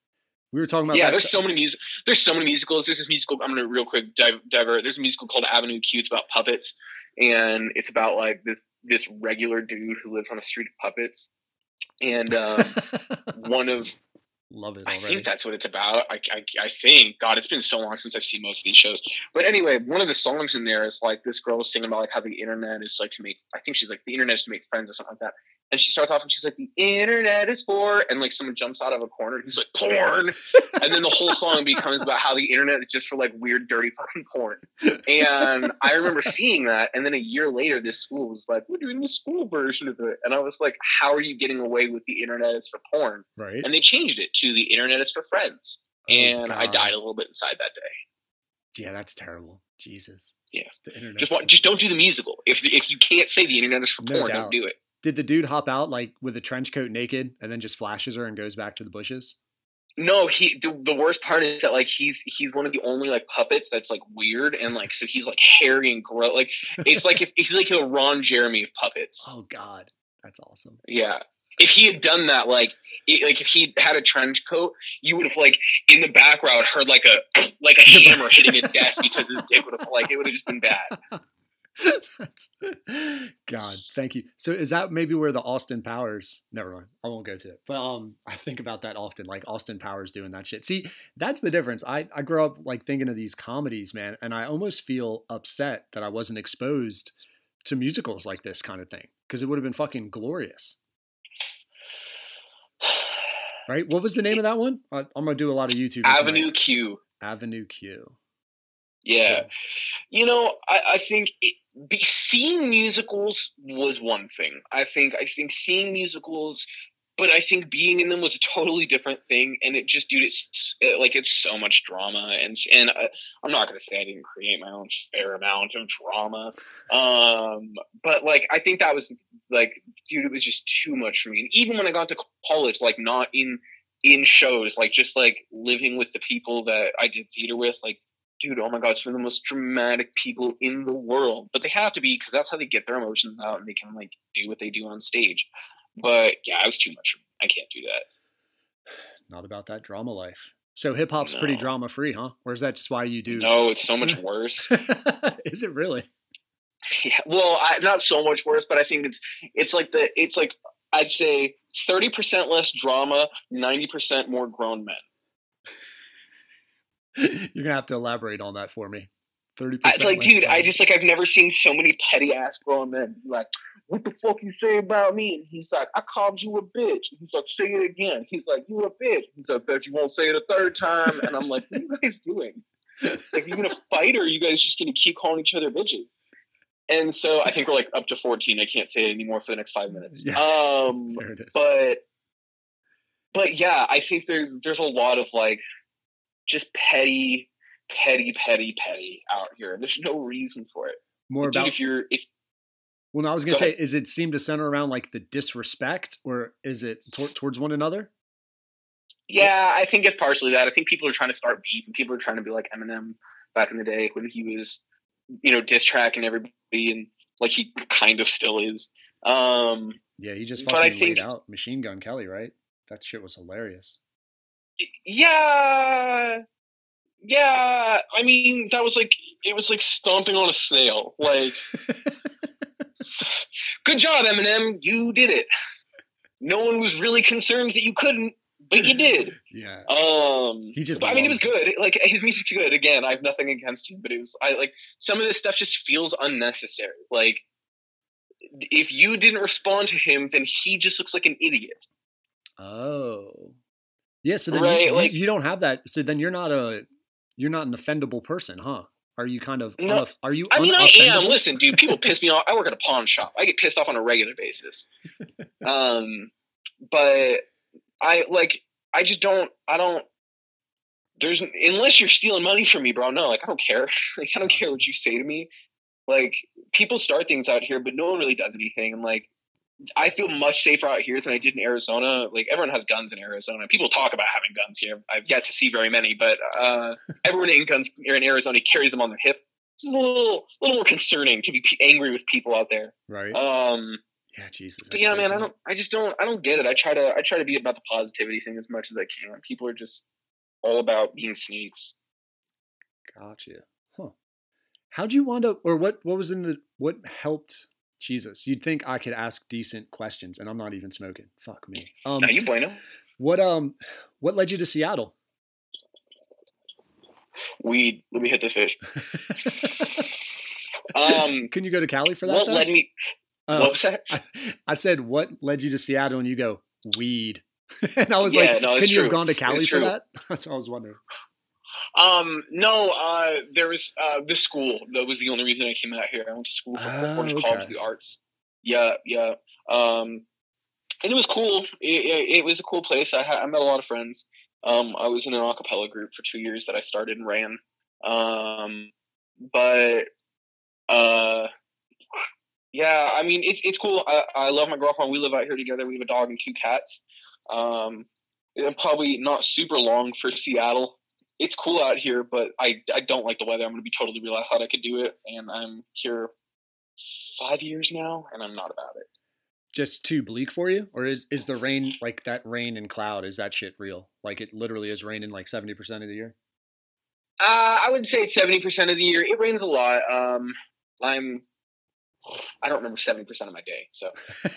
We were talking about yeah, that. there's so many music. There's so many musicals. There's this musical. I'm gonna real quick dive, divert. There's a musical called Avenue Q. It's about puppets, and it's about like this this regular dude who lives on a street of puppets. And um, one of Love it I think that's what it's about. I, I, I think. God, it's been so long since I've seen most of these shows. But anyway, one of the songs in there is like this girl is singing about like how the internet is like to make. I think she's like the internet is to make friends or something like that. And she starts off and she's like, "The internet is for," and like someone jumps out of a corner and he's like, "Porn," and then the whole song becomes about how the internet is just for like weird, dirty fucking porn. And I remember seeing that, and then a year later, this school was like, "We're doing the school version of it," and I was like, "How are you getting away with the internet is for porn?" right. and they changed it to the internet is for friends Oh, and i died a little bit inside that day Yeah, that's terrible. Jesus. yes internet. just just don't do the musical if if you can't say the internet is for No porn doubt. don't do it Did the dude hop out like with a trench coat naked and then just flashes her and goes back to the bushes? no he the, the worst part is that like he's he's one of the only like puppets that's like weird and like so he's like hairy and gross like it's like if he's like a ron jeremy of puppets Oh God, that's awesome. yeah if he had done that like it, like if he had a trench coat you would have like in the background heard like a like a hammer hitting a desk because his dick would have like it would have just been bad God, thank you. So is that maybe where the Austin Powers? Never mind, I won't go to it. But um, I think about that often, like Austin Powers doing that shit. See, that's the difference. I I grew up like thinking of these comedies, man, and I almost feel upset that I wasn't exposed to musicals like this kind of thing because it would have been fucking glorious, right? What was the name of that one? I, I'm gonna do a lot of YouTube. tonight. avenue q Avenue Q. Yeah. You know, I, I think it, be, seeing musicals was one thing. I think I think seeing musicals, but I think being in them was a totally different thing. And it just, dude, it's uh, like it's so much drama, and and I, I'm not gonna say I didn't create my own fair amount of drama, um, but like I think that was like, dude, it was just too much for me. And even when I got to college, like not in in shows, like just like living with the people that I did theater with, like dude, oh my god, it's one of the most dramatic people in the world. But they have to be because that's how they get their emotions out and they can like do what they do on stage. But yeah, it was too much. I can't do that. Not about that drama life. So hip hop's pretty drama free, huh? Or is that just why you do? No, it's so much worse. is it really? yeah, well, I, not so much worse, but I think it's it's like the it's like I'd say thirty percent less drama, ninety percent more grown men. You're gonna have to elaborate on that for me. Thirty percent. like, dude, I just like I've never seen so many petty ass grown men like, "What the fuck you say about me?" And he's like, "I called you a bitch." And he's like, "Say it again." He's like, "You a bitch." He's like, "Bet you won't say it a third time." And I'm like, "What are you guys doing? Like, you gonna fight, or are you guys just gonna keep calling each other bitches?" And so I think we're like up to 14. I can't say it anymore for the next five minutes. Yeah. Um, there it is. but but yeah, I think there's there's a lot of like just petty, petty, petty, petty out here. There's no reason for it. More Dude, about. if you're if well, no, I was gonna Go say, ahead. is it seem to center around like the disrespect, or is it tor- towards one another? yeah, I think it's partially that. I think people are trying to start beef and people are trying to be like Eminem back in the day when he was, you know, diss tracking everybody and like he kind of still is. Um Yeah, he just But fucking I think- laid out Machine Gun Kelly, right? That shit was hilarious. Yeah. Yeah. I mean that was like it was like stomping on a snail. Like good job eminem. You did it. No one was really concerned that you couldn't but you did. Yeah, um He just i mean it was good. Like his music's good. Again i have nothing against him but it was i like some of this stuff just feels unnecessary. Like if you didn't respond to him, then he just looks like an idiot. Oh, yeah. So then Right, you, like- you, don't have that. So then you're not a you're not an offendable person, huh? Are you kind of No, unoff- are you? I mean, I am. Listen, dude, people piss me off. I work at a pawn shop. I get pissed off on a regular basis. Um, but I like. I just don't. I don't. There's unless you're stealing money from me, bro. No, like I don't care. Like I don't care what you say to me. Like people start things out here, but no one really does anything. And like, I feel much safer out here than I did in Arizona. Like everyone has guns in Arizona. People talk about having guns here. I've yet to see very many, but uh, everyone in guns here in Arizona carries them on their hip. It's a little, little more concerning to be angry with people out there. right? Um, yeah, Jesus. but yeah, man. I don't, I just don't, I don't get it. I try to, I try to be about the positivity thing as much as I can. People are just all about being snakes. Gotcha. Huh. How'd you wind up, or what? What was in the? What helped? Jesus, you'd think I could ask decent questions, and I'm not even smoking. Fuck me. Um, Now you bueno. what um, what led you to Seattle? Weed. Let me hit this fish. Um, Can you go to Cali for that? what though? led me? Oh, What was that? I, I said, what led you to Seattle? And you go, weed. and I was Yeah, like, no, can it's you have gone to Cali for true. that? That's what I was wondering. Um, no, uh, there was uh, this school. That was the only reason I came out here. I went to school for Oh, Cornish College of the Arts. Yeah, yeah. Um, and it was cool. It, it, it was a cool place. I, ha- I met a lot of friends. Um, I was in an a cappella group for two years that I started and ran. Um, but uh, yeah, I mean, it's it's cool. I, I love my girlfriend. We live out here together. We have a dog and two cats. Um, probably not super long for Seattle it's cool out here, but I I don't like the weather. I'm gonna be totally real. I thought I could do it, and I'm here five years now, and I'm not about it. Just too bleak for you? Or is, is the rain, like that rain and cloud, is that shit real? Like it literally is raining like 70% of the year? Uh, I would say seventy percent of the year it rains a lot. Um, I'm I don't remember seventy percent of my day, so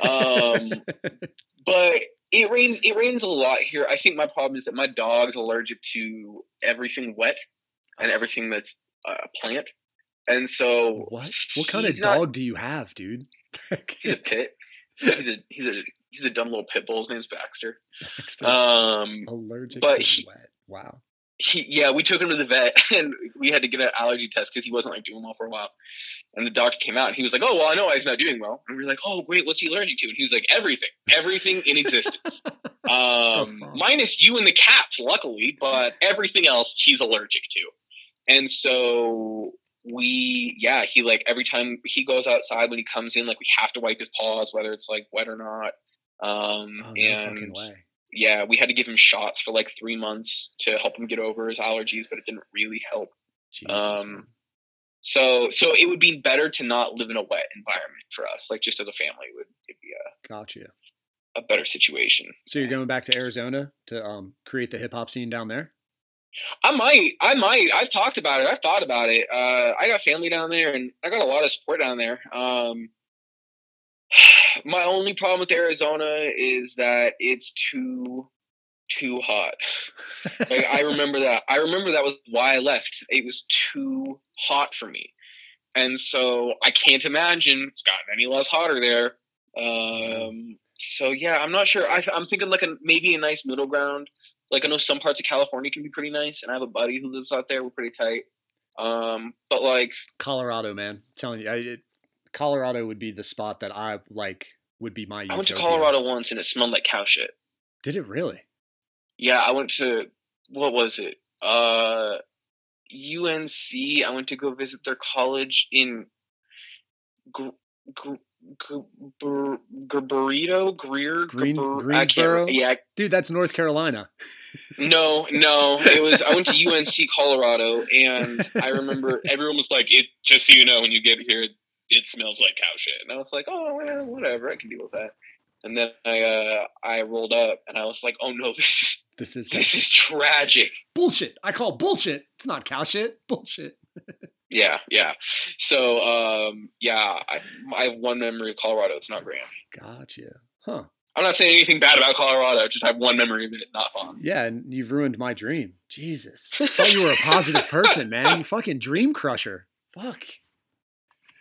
um, but it rains it rains a lot here. I think my problem is that my dog's allergic to everything wet and everything that's uh, a plant, and so what? What kind of not- dog do you have, dude? He's a pit. He's a he's a he's a dumb little pit bull. His name's Baxter. Baxter. Um, Allergic but to he- wet. Wow. He, yeah, we took him to the vet and we had to get an allergy test because he wasn't like doing well for a while. And the doctor came out and he was like, "Oh well, I know why he's not doing well." And we were like, "Oh great, what's he allergic to?" And he was like, "Everything, everything in existence, um, fuck. minus you and the cats, luckily, but everything else he's allergic to." And so we, yeah, he like every time he goes outside when he comes in, like we have to wipe his paws, whether it's like wet or not. Um, Oh, no and fucking way. Yeah, we had to give him shots for like three months to help him get over his allergies, but it didn't really help. Jesus. um. So, so it would be better to not live in a wet environment for us. Like just as a family, it would it'd be Gotcha. a, a better situation. So you're going back to Arizona to um, create the hip hop scene down there? I might, I might. I've talked about it. I've thought about it. Uh, I got family down there, and I got a lot of support down there. Um, my only problem with Arizona is that it's too, too hot. like I remember that. I remember that was why I left. It was too hot for me, and so I can't imagine it's gotten any less hotter there. Um, so yeah, I'm not sure. I, I'm thinking like a maybe a nice middle ground. Like I know some parts of California can be pretty nice, and I have a buddy who lives out there. We're pretty tight. Um, but like Colorado, man. I'm telling you, I, it, Colorado would be the spot that I like. Would be my. I went to. Colorado once, and it smelled like cow shit. Did it really? Yeah, I went to what was it? Uh UNC. I went to go visit their college in Gr- Gr- Bur- Burrito, Greer, Green- Gr- Greensboro? Yeah, Dude, that's North Carolina. no, no. It was I went to UNC Colorado, and I remember everyone was like, "It just so you know, when you get here, it smells like cow shit." And I was like, "Oh, well, whatever, I can deal with that." And then I uh, I rolled up, and I was like, "Oh no, this is This is this is tragic." bullshit. I call bullshit. It's not cow shit. Bullshit. Yeah, yeah. So, um, yeah, I, I have one memory of Colorado. It's not grand. Gotcha. Huh. I'm not saying anything bad about Colorado. Just I have one memory of it. Not fun. Yeah, and you've ruined my dream. Jesus. I thought you were a positive person, man. You fucking dream crusher. Fuck.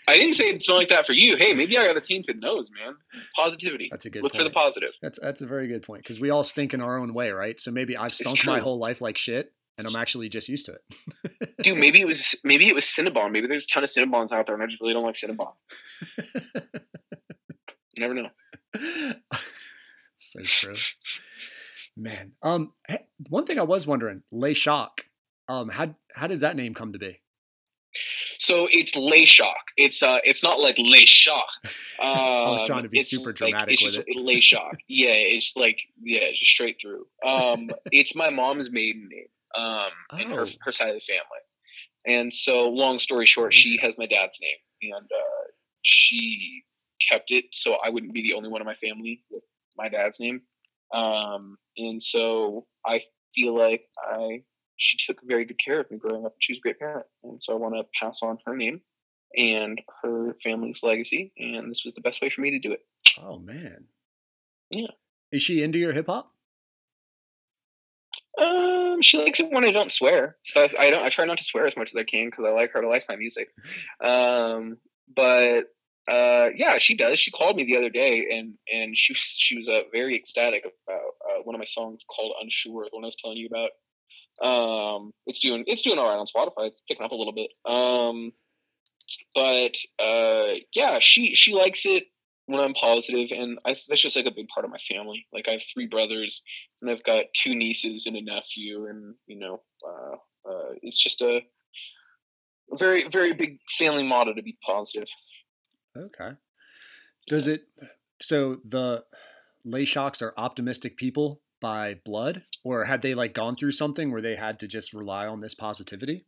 I didn't say it's not like that for you. Hey, maybe I got a tainted nose, man. Positivity. That's a good Look point. for the positive. That's that's a very good point because we all stink in our own way, right? So maybe I've stunk my whole life like shit, and I'm actually just used to it. Dude, maybe it was maybe it was Cinnabon. Maybe there's a ton of Cinnabons out there, and I just really don't like Cinnabon. You never know. so true, man. Um, one thing I was wondering, Le Shock. Um, how how does that name come to be? So it's Le Shock. It's uh, it's not like Le Shock. Um, was trying to be it's super like- dramatic it's with just Le Shock. Yeah, it's like yeah, just straight through. Um, it's my mom's maiden name. Um, and her Oh. her side of the family. And so, long story short, she has my dad's name, and uh, she kept it so I wouldn't be the only one in my family with my dad's name. Um, and so I feel like I she took very good care of me growing up. And she was a great parent, and so I want to pass on her name and her family's legacy. And this was the best way for me to do it. Oh man. Yeah. Is she into your hip hop? Um, she likes it when I don't swear. So I, I don't. I try not to swear as much as I can because I like her to like my music. Um, but uh, yeah, she does. She called me the other day, and and she was- she was uh, very ecstatic about uh, one of my songs called "Unsure," the one I was telling you about. Um, it's doing it's doing all right on Spotify. It's picking up a little bit. Um, but uh, yeah, she she likes it when I'm positive, and I, that's just like a big part of my family. Like I have three brothers, and I've got two nieces and a nephew, and you know, uh, uh, it's just a very very big family motto to be positive. Okay. Does it? So the lay shocks are optimistic people by blood, or had they like gone through something where they had to just rely on this positivity?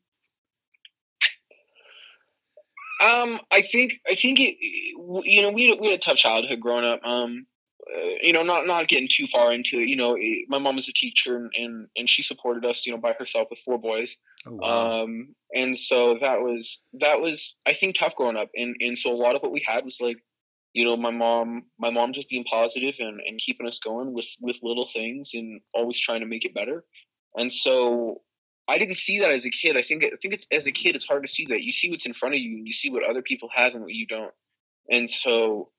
Um, I think I think it. You know, we had, we had a tough childhood growing up. Um, uh, you know, not not getting too far into it. You know, it, my mom was a teacher, and, and and she supported us. You know, by herself with four boys. Oh wow. Um, and so that was that was I think tough growing up, and and so a lot of what we had was like, you know, my mom my mom just being positive and and keeping us going with with little things and always trying to make it better. And so I didn't see that as a kid. I think I think it's as a kid it's hard to see that. You see what's in front of you, and you see what other people have and what you don't. And so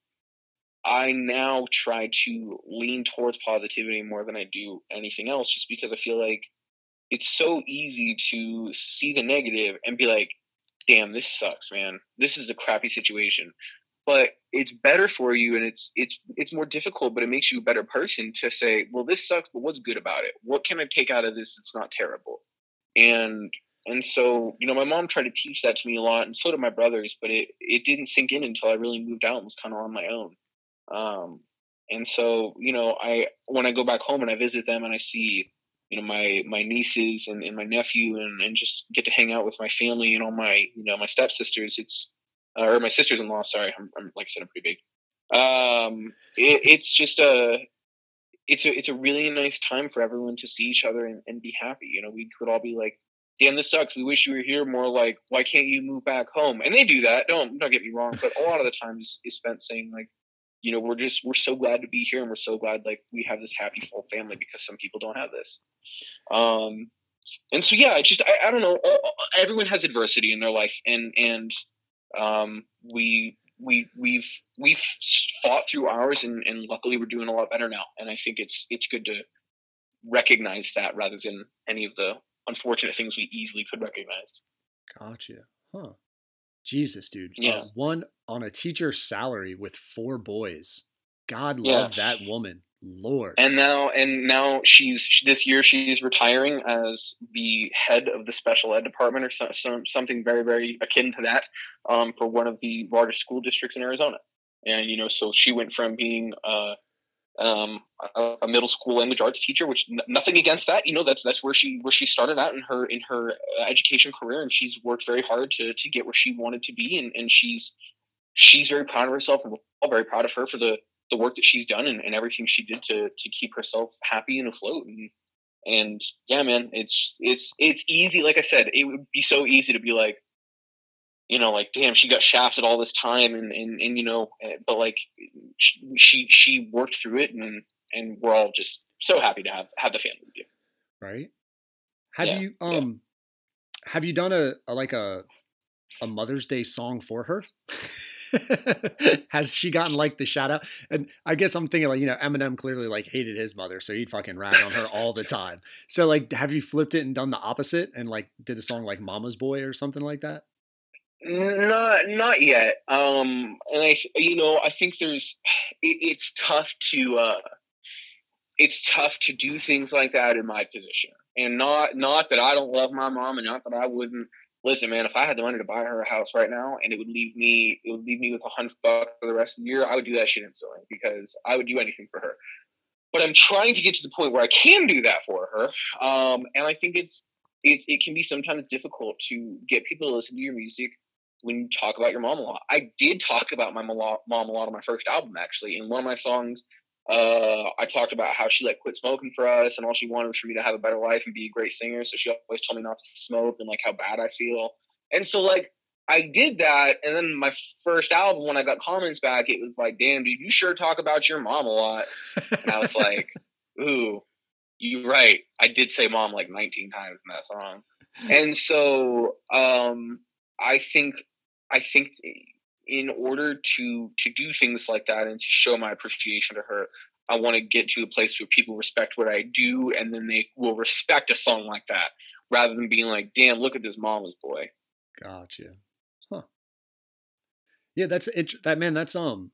I now try to lean towards positivity more than I do anything else, just because I feel like it's so easy to see the negative and be like, damn, this sucks, man. This is a crappy situation. But it's better for you and it's it's it's more difficult, but it makes you a better person to say, well, this sucks, but what's good about it? What can I take out of this that's not terrible? And and so, you know, my mom tried to teach that to me a lot, and so did my brothers, but it it didn't sink in until I really moved out and was kind of on my own. Um, and so, you know, I when I go back home and I visit them and I see you know my my nieces and, and my nephew and, and just get to hang out with my family and all my you know my stepsisters it's uh, or my sisters-in-law sorry. I'm, I'm like i said i'm pretty big. Um it, it's just a it's a it's a really nice time for everyone to see each other and, and be happy. You know we could all be like damn this sucks. We wish you were here more like why can't you move back home? And they do that. Don't don't get me wrong. But a lot of the time is, spent saying like you know we're just we're so glad to be here and we're so glad like we have this happy full family because some people don't have this. Um and so yeah i just i, I don't know. Everyone has adversity in their life and and um we we we've we've fought through ours and, and luckily we're doing a lot better now and i think it's it's good to recognize that rather than any of the unfortunate things we easily could recognize Gotcha. Huh. Jesus, dude. Uh, Yeah. one on a teacher's salary with four boys. God Yeah. love that woman. Lord. and now and now she's this year she's retiring as the head of the special ed department or so, some, something very very akin to that um, for one of the largest school districts in arizona and you know so she went from being uh, um, a, a middle school language arts teacher which n- nothing against that you know that's that's where she where she started out in her in her uh, education career and she's worked very hard to to get where she wanted to be and, and she's she's very proud of herself and we're all very proud of her for the the work that she's done and, and everything she did to to keep herself happy and afloat and and yeah man it's it's it's easy like i said it would be so easy to be like you know like damn she got shafted all this time and and, and you know eh, but like she she she worked through it and and we're all just so happy to have have the family we do. right? Have Yeah, you yeah. um have you done a, a like a a Mother's Day song for her? Has she gotten like the shout out? And I guess I'm thinking like, you know, Eminem clearly like hated his mother, so he'd fucking rag on her all the time. So like have you flipped it and done the opposite and like did a song like Mama's Boy or something like that? Not not yet. Um, and I, you know, I think there's, it, it's tough to, uh, it's tough to do things like that in my position. And not not that I don't love my mom, and not that I wouldn't listen, man. If I had the money to buy her a house right now, and it would leave me, it would leave me with a hundred bucks for the rest of the year, I would do that shit instantly because I would do anything for her. But I'm trying to get to the point where I can do that for her, um, and I think it's it, it can be sometimes difficult to get people to listen to your music when you talk about your mom a lot. I did talk about my mom a lot on my first album, actually. In one of my songs, uh, I talked about how she like quit smoking for us, and all she wanted was for me to have a better life and be a great singer. So she always told me not to smoke and like how bad I feel. And so like I did that, and then my first album, when I got comments back, it was like, "Damn, dude, you sure talk about your mom a lot." And I was like, "Ooh, you're right. I did say mom like 19 times in that song." And so um, I think I think in order to to do things like that and to show my appreciation to her, I want to get to a place where people respect what I do, and then they will respect a song like that, rather than being like, "Damn, look at this mama's boy." Gotcha. Huh. Yeah, that's. That man, that's um,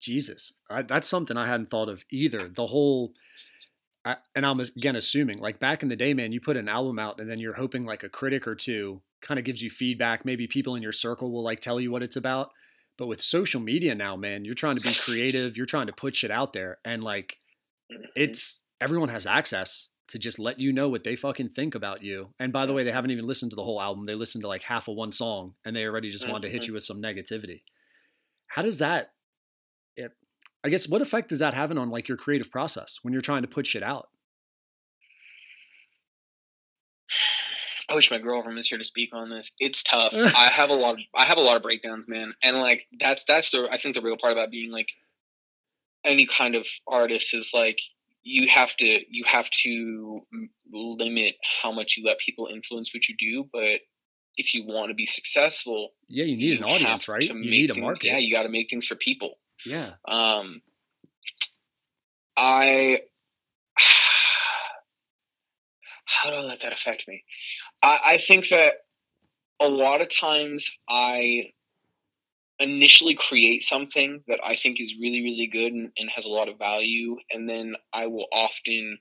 Jesus. I, that's something I hadn't thought of either. The whole, I, and I'm again assuming like back in the day, man, you put an album out and then you're hoping like a critic or two kind of gives you feedback. Maybe people in your circle will like tell you what it's about. But with social media now, man, you're trying to be creative. You're trying to put shit out there, and like, mm-hmm. it's everyone has access to just let you know what they fucking think about you. And by the way, they haven't even listened to the whole album. They listened to like half of one song, and they already just wanted to hit mm-hmm. you with some negativity. How does that? It, I guess what effect is that having on like your creative process when you're trying to put shit out? I wish my girlfriend was here to speak on this. It's tough. I have a lot of I have a lot of breakdowns, man. And like that's that's the I think the real part about being like any kind of artist is like you have to you have to limit how much you let people influence what you do, but if you want to be successful, yeah, you need an audience, right? You need a things, market. Yeah, you got to make things for people. Yeah. Um I how do I let that affect me? I, I think that a lot of times I initially create something that I think is really, really good and, and, has a lot of value. And then I will often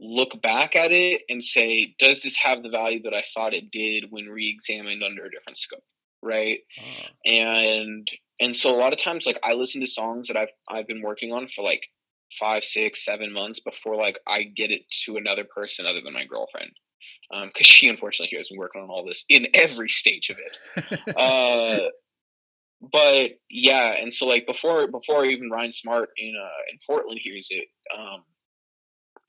look back at it and say, does this have the value that I thought it did when re examined under a different scope? Right. Oh. And and so a lot of times like I listen to songs that I've I've been working on for like five, six, seven months before like I get it to another person other than my girlfriend because um, she unfortunately has been working on all this in every stage of it. uh, but yeah, and so like before before even Ryan Smart in uh, in Portland hears it, um,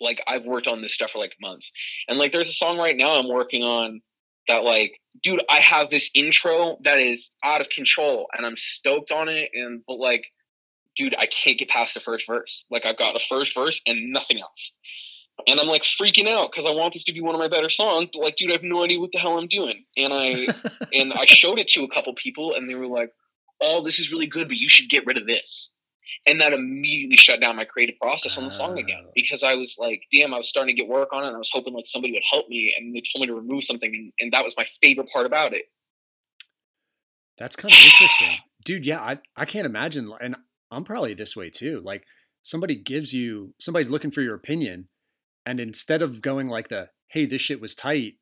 like I've worked on this stuff for like months, and like there's a song right now I'm working on that like dude I have this intro that is out of control and I'm stoked on it and but like dude I can't get past the first verse like I've got a first verse and nothing else and I'm like freaking out because I want this to be one of my better songs. But like, dude, I have no idea what the hell I'm doing. And I and I showed it to a couple people, and they were like, "Oh, this is really good, but you should get rid of this." And that immediately shut down my creative process on the song again Oh. because I was like, "Damn!" I was starting to get work on it, and I was hoping like somebody would help me, and they told me to remove something, and, and that was my favorite part about it. That's kind of interesting, dude. Yeah, I I can't imagine, and I'm probably this way too. Like somebody gives you somebody's looking for your opinion, and instead of going like the hey this shit was tight,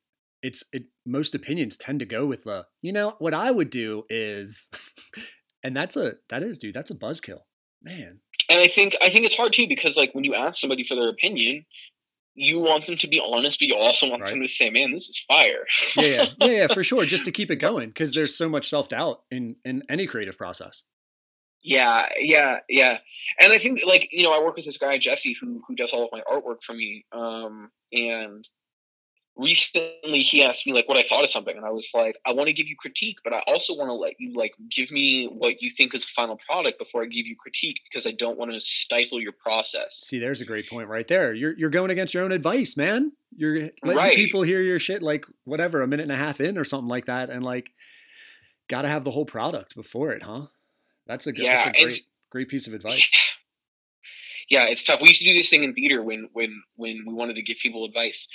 it's it most opinions tend to go with the you know what I would do is, and that's a that is dude that's a buzzkill, man. And I think I think it's hard too because like when you ask somebody for their opinion, you want them to be honest, but you also want Right. them to say, "Man, this is fire." Yeah, yeah, yeah, yeah, for sure. Just to keep it going because there's so much self doubt in in any creative process. Yeah, yeah, yeah. And I think like, you know, I work with this guy Jesse who who does all of my artwork for me. Um and recently he asked me like what I thought of something, and I was like, I want to give you critique, but I also want to let you like give me what you think is the final product before I give you critique because I don't want to stifle your process. See, there's a great point right there. You're you're going against your own advice, man. You're letting Right. people hear your shit like whatever, a minute and a half in or something like that, and like gotta have the whole product before it, huh? That's a good Yeah, that's a great great piece of advice. yeah, it's tough. We used to do this thing in theater when when when we wanted to give people advice.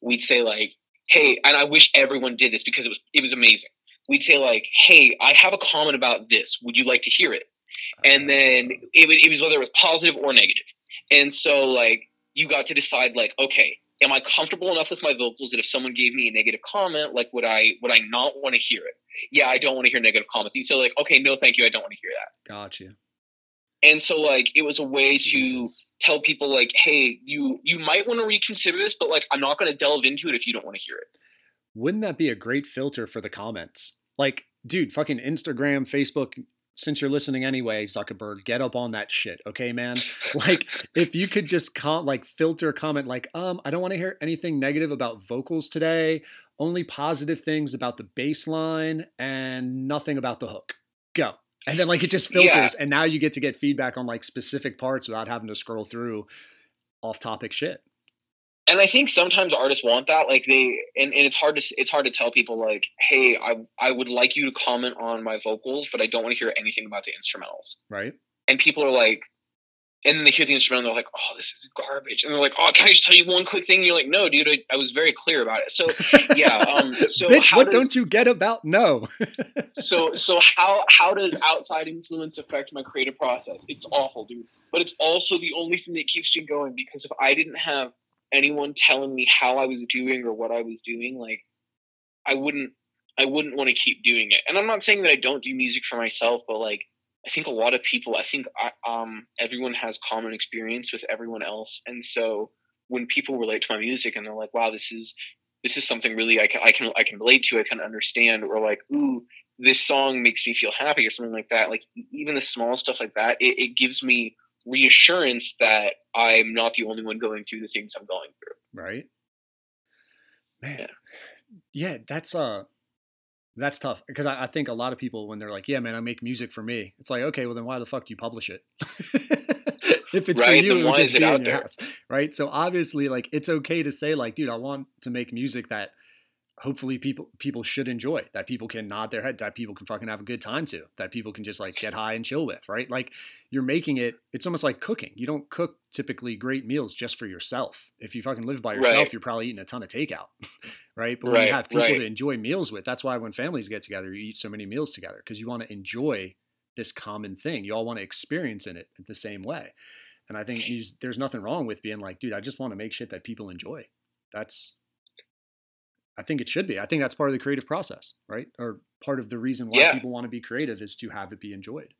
We'd say like, "Hey," and I wish everyone did this because it was it was amazing. We'd say like, "Hey, I have a comment about this. Would you like to hear it?" And then it, it was whether it was positive or negative. And so like you got to decide like, okay, am I comfortable enough with my vocals that if someone gave me a negative comment, like would I would I not want to hear it? Yeah, I don't want to hear negative comments. You say like, okay, no, thank you, I don't want to hear that. Gotcha. And so like it was a way to tell people like, hey, you you might want to reconsider this, but like I'm not going to delve into it if you don't want to hear it. Wouldn't that be a great filter for the comments? Like, dude, fucking Instagram, Facebook, since you're listening anyway, Zuckerberg, get up on that shit, okay, man? Like, if you could just com- like filter comment like, um, I don't want to hear anything negative about vocals today, only positive things about the bass line and nothing about the hook. Go. And then like it just filters Yeah. and now you get to get feedback on like specific parts without having to scroll through off topic shit. And I think sometimes artists want that. Like they, and, and it's hard to it's hard to tell people like, hey, I I would like you to comment on my vocals, but I don't want to hear anything about the instrumentals. Right? And people are like, and then they hear the instrumental, they're like, oh, this is garbage, and they're like, oh, can I just tell you one quick thing? And you're like, no, dude, I, I was very clear about it. So yeah, um, so Bitch, what does, don't you get about no? so so how how does outside influence affect my creative process? It's awful, dude. But it's also the only thing that keeps me going because if I didn't have anyone telling me how I was doing or what I was doing, like I wouldn't I wouldn't want to keep doing it. And I'm not saying that I don't do music for myself, but like I think a lot of people, I think I, um everyone has common experience with everyone else, and so when people relate to my music and they're like, "Wow, this is this is something really I can I can I can relate to, I can understand," or like, "Ooh, this song makes me feel happy," or something like that. Like even the small stuff like that, it, it gives me reassurance that I'm not the only one going through the things I'm going through. right? Man, Yeah. yeah, that's uh, that's tough because I, I think a lot of people when they're like, "Yeah, man, I make music for me," it's like, okay, well then why the fuck do you publish it? if it's for you, it would just be in your there? house, right? So obviously, like, it's okay to say, like, dude, I want to make music that hopefully people people should enjoy, that people can nod their head, that people can fucking have a good time to, that people can just like get high and chill with, right? Like you're making it. It's almost like cooking. You don't cook typically great meals just for yourself. If you fucking live by yourself, Right. you're probably eating a ton of takeout, right? But when you have people right. to enjoy meals with, that's why when families get together, you eat so many meals together because you want to enjoy this common thing. You all want to experience in it the same way. And I think there's nothing wrong with being like, dude, I just want to make shit that people enjoy. That's, I think it should be. I think that's part of the creative process, right? Or part of the reason why Yeah. people want to be creative is to have it be enjoyed.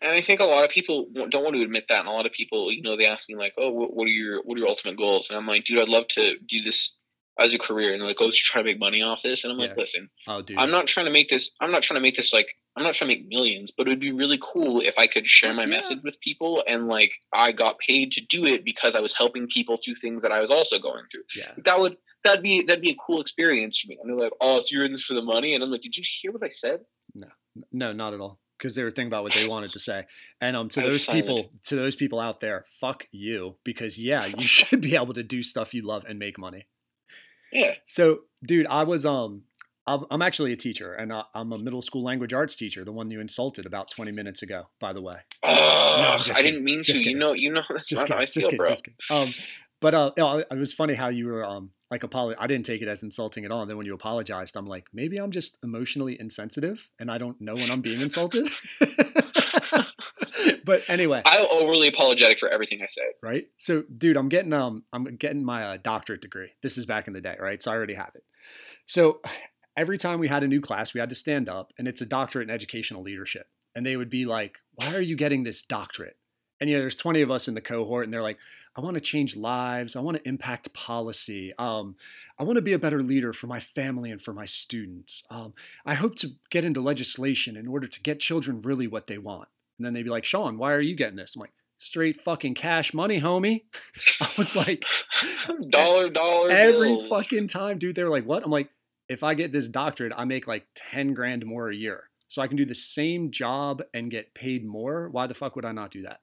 And I think a lot of people don't want to admit that. And a lot of people, you know, they ask me like, "Oh, what, are your what are your ultimate goals?" And I'm like, "Dude, I'd love to do this as a career." And they're like, "Oh, so you're trying to make money off this?" And I'm like, Yeah. "Listen, Oh. I'm not trying to make this. I'm not trying to make this like. I'm not trying to make millions, but it would be really cool if I could share my yeah. message with people and like I got paid to do it because I was helping people through things that I was also going through. yeah. That would that'd be that'd be a cool experience for me. And they're like, "Oh, so you're in this for the money?" And I'm like, "Did you hear what I said?" No, no, not at all. Because they were thinking about what they wanted to say. And um, to those silent. people, to those people out there, fuck you. Because yeah, you should be able to do stuff you love and make money. Yeah. So, dude, I was um, I'm actually a teacher, and I'm a middle school language arts teacher, the one you insulted about 20 minutes ago, by the way. Oh, just I didn't mean to. Just You know, you know that's Just not how I kidding, feel, just kidding, bro. just kidding. Um, but uh, it was funny how you were um like apolo- I didn't take it as insulting at all. And then when you apologized, I'm like, maybe I'm just emotionally insensitive, and I don't know when I'm being insulted. but anyway, I'm overly apologetic for everything I say. right? So, dude, I'm getting um, I'm getting my uh, doctorate degree. This is back in the day, right? So I already have it. So every time we had a new class, we had to stand up, and it's a doctorate in educational leadership, and they would be like, "Why are you getting this doctorate?" And you know, there's 20 of us in the cohort, and they're like, "I want to change lives. I want to impact policy. Um, I want to be a better leader for my family and for my students. Um, I hope to get into legislation in order to get children really what they want." And then they'd be like, "Sean, why are you getting this?" I'm like, straight fucking cash money, homie. I was like, dollar dollar every bills. fucking time, dude. They were like, what? I'm like, if I get this doctorate, I make like 10 grand more a year. So I can do the same job and get paid more. Why the fuck would I not do that?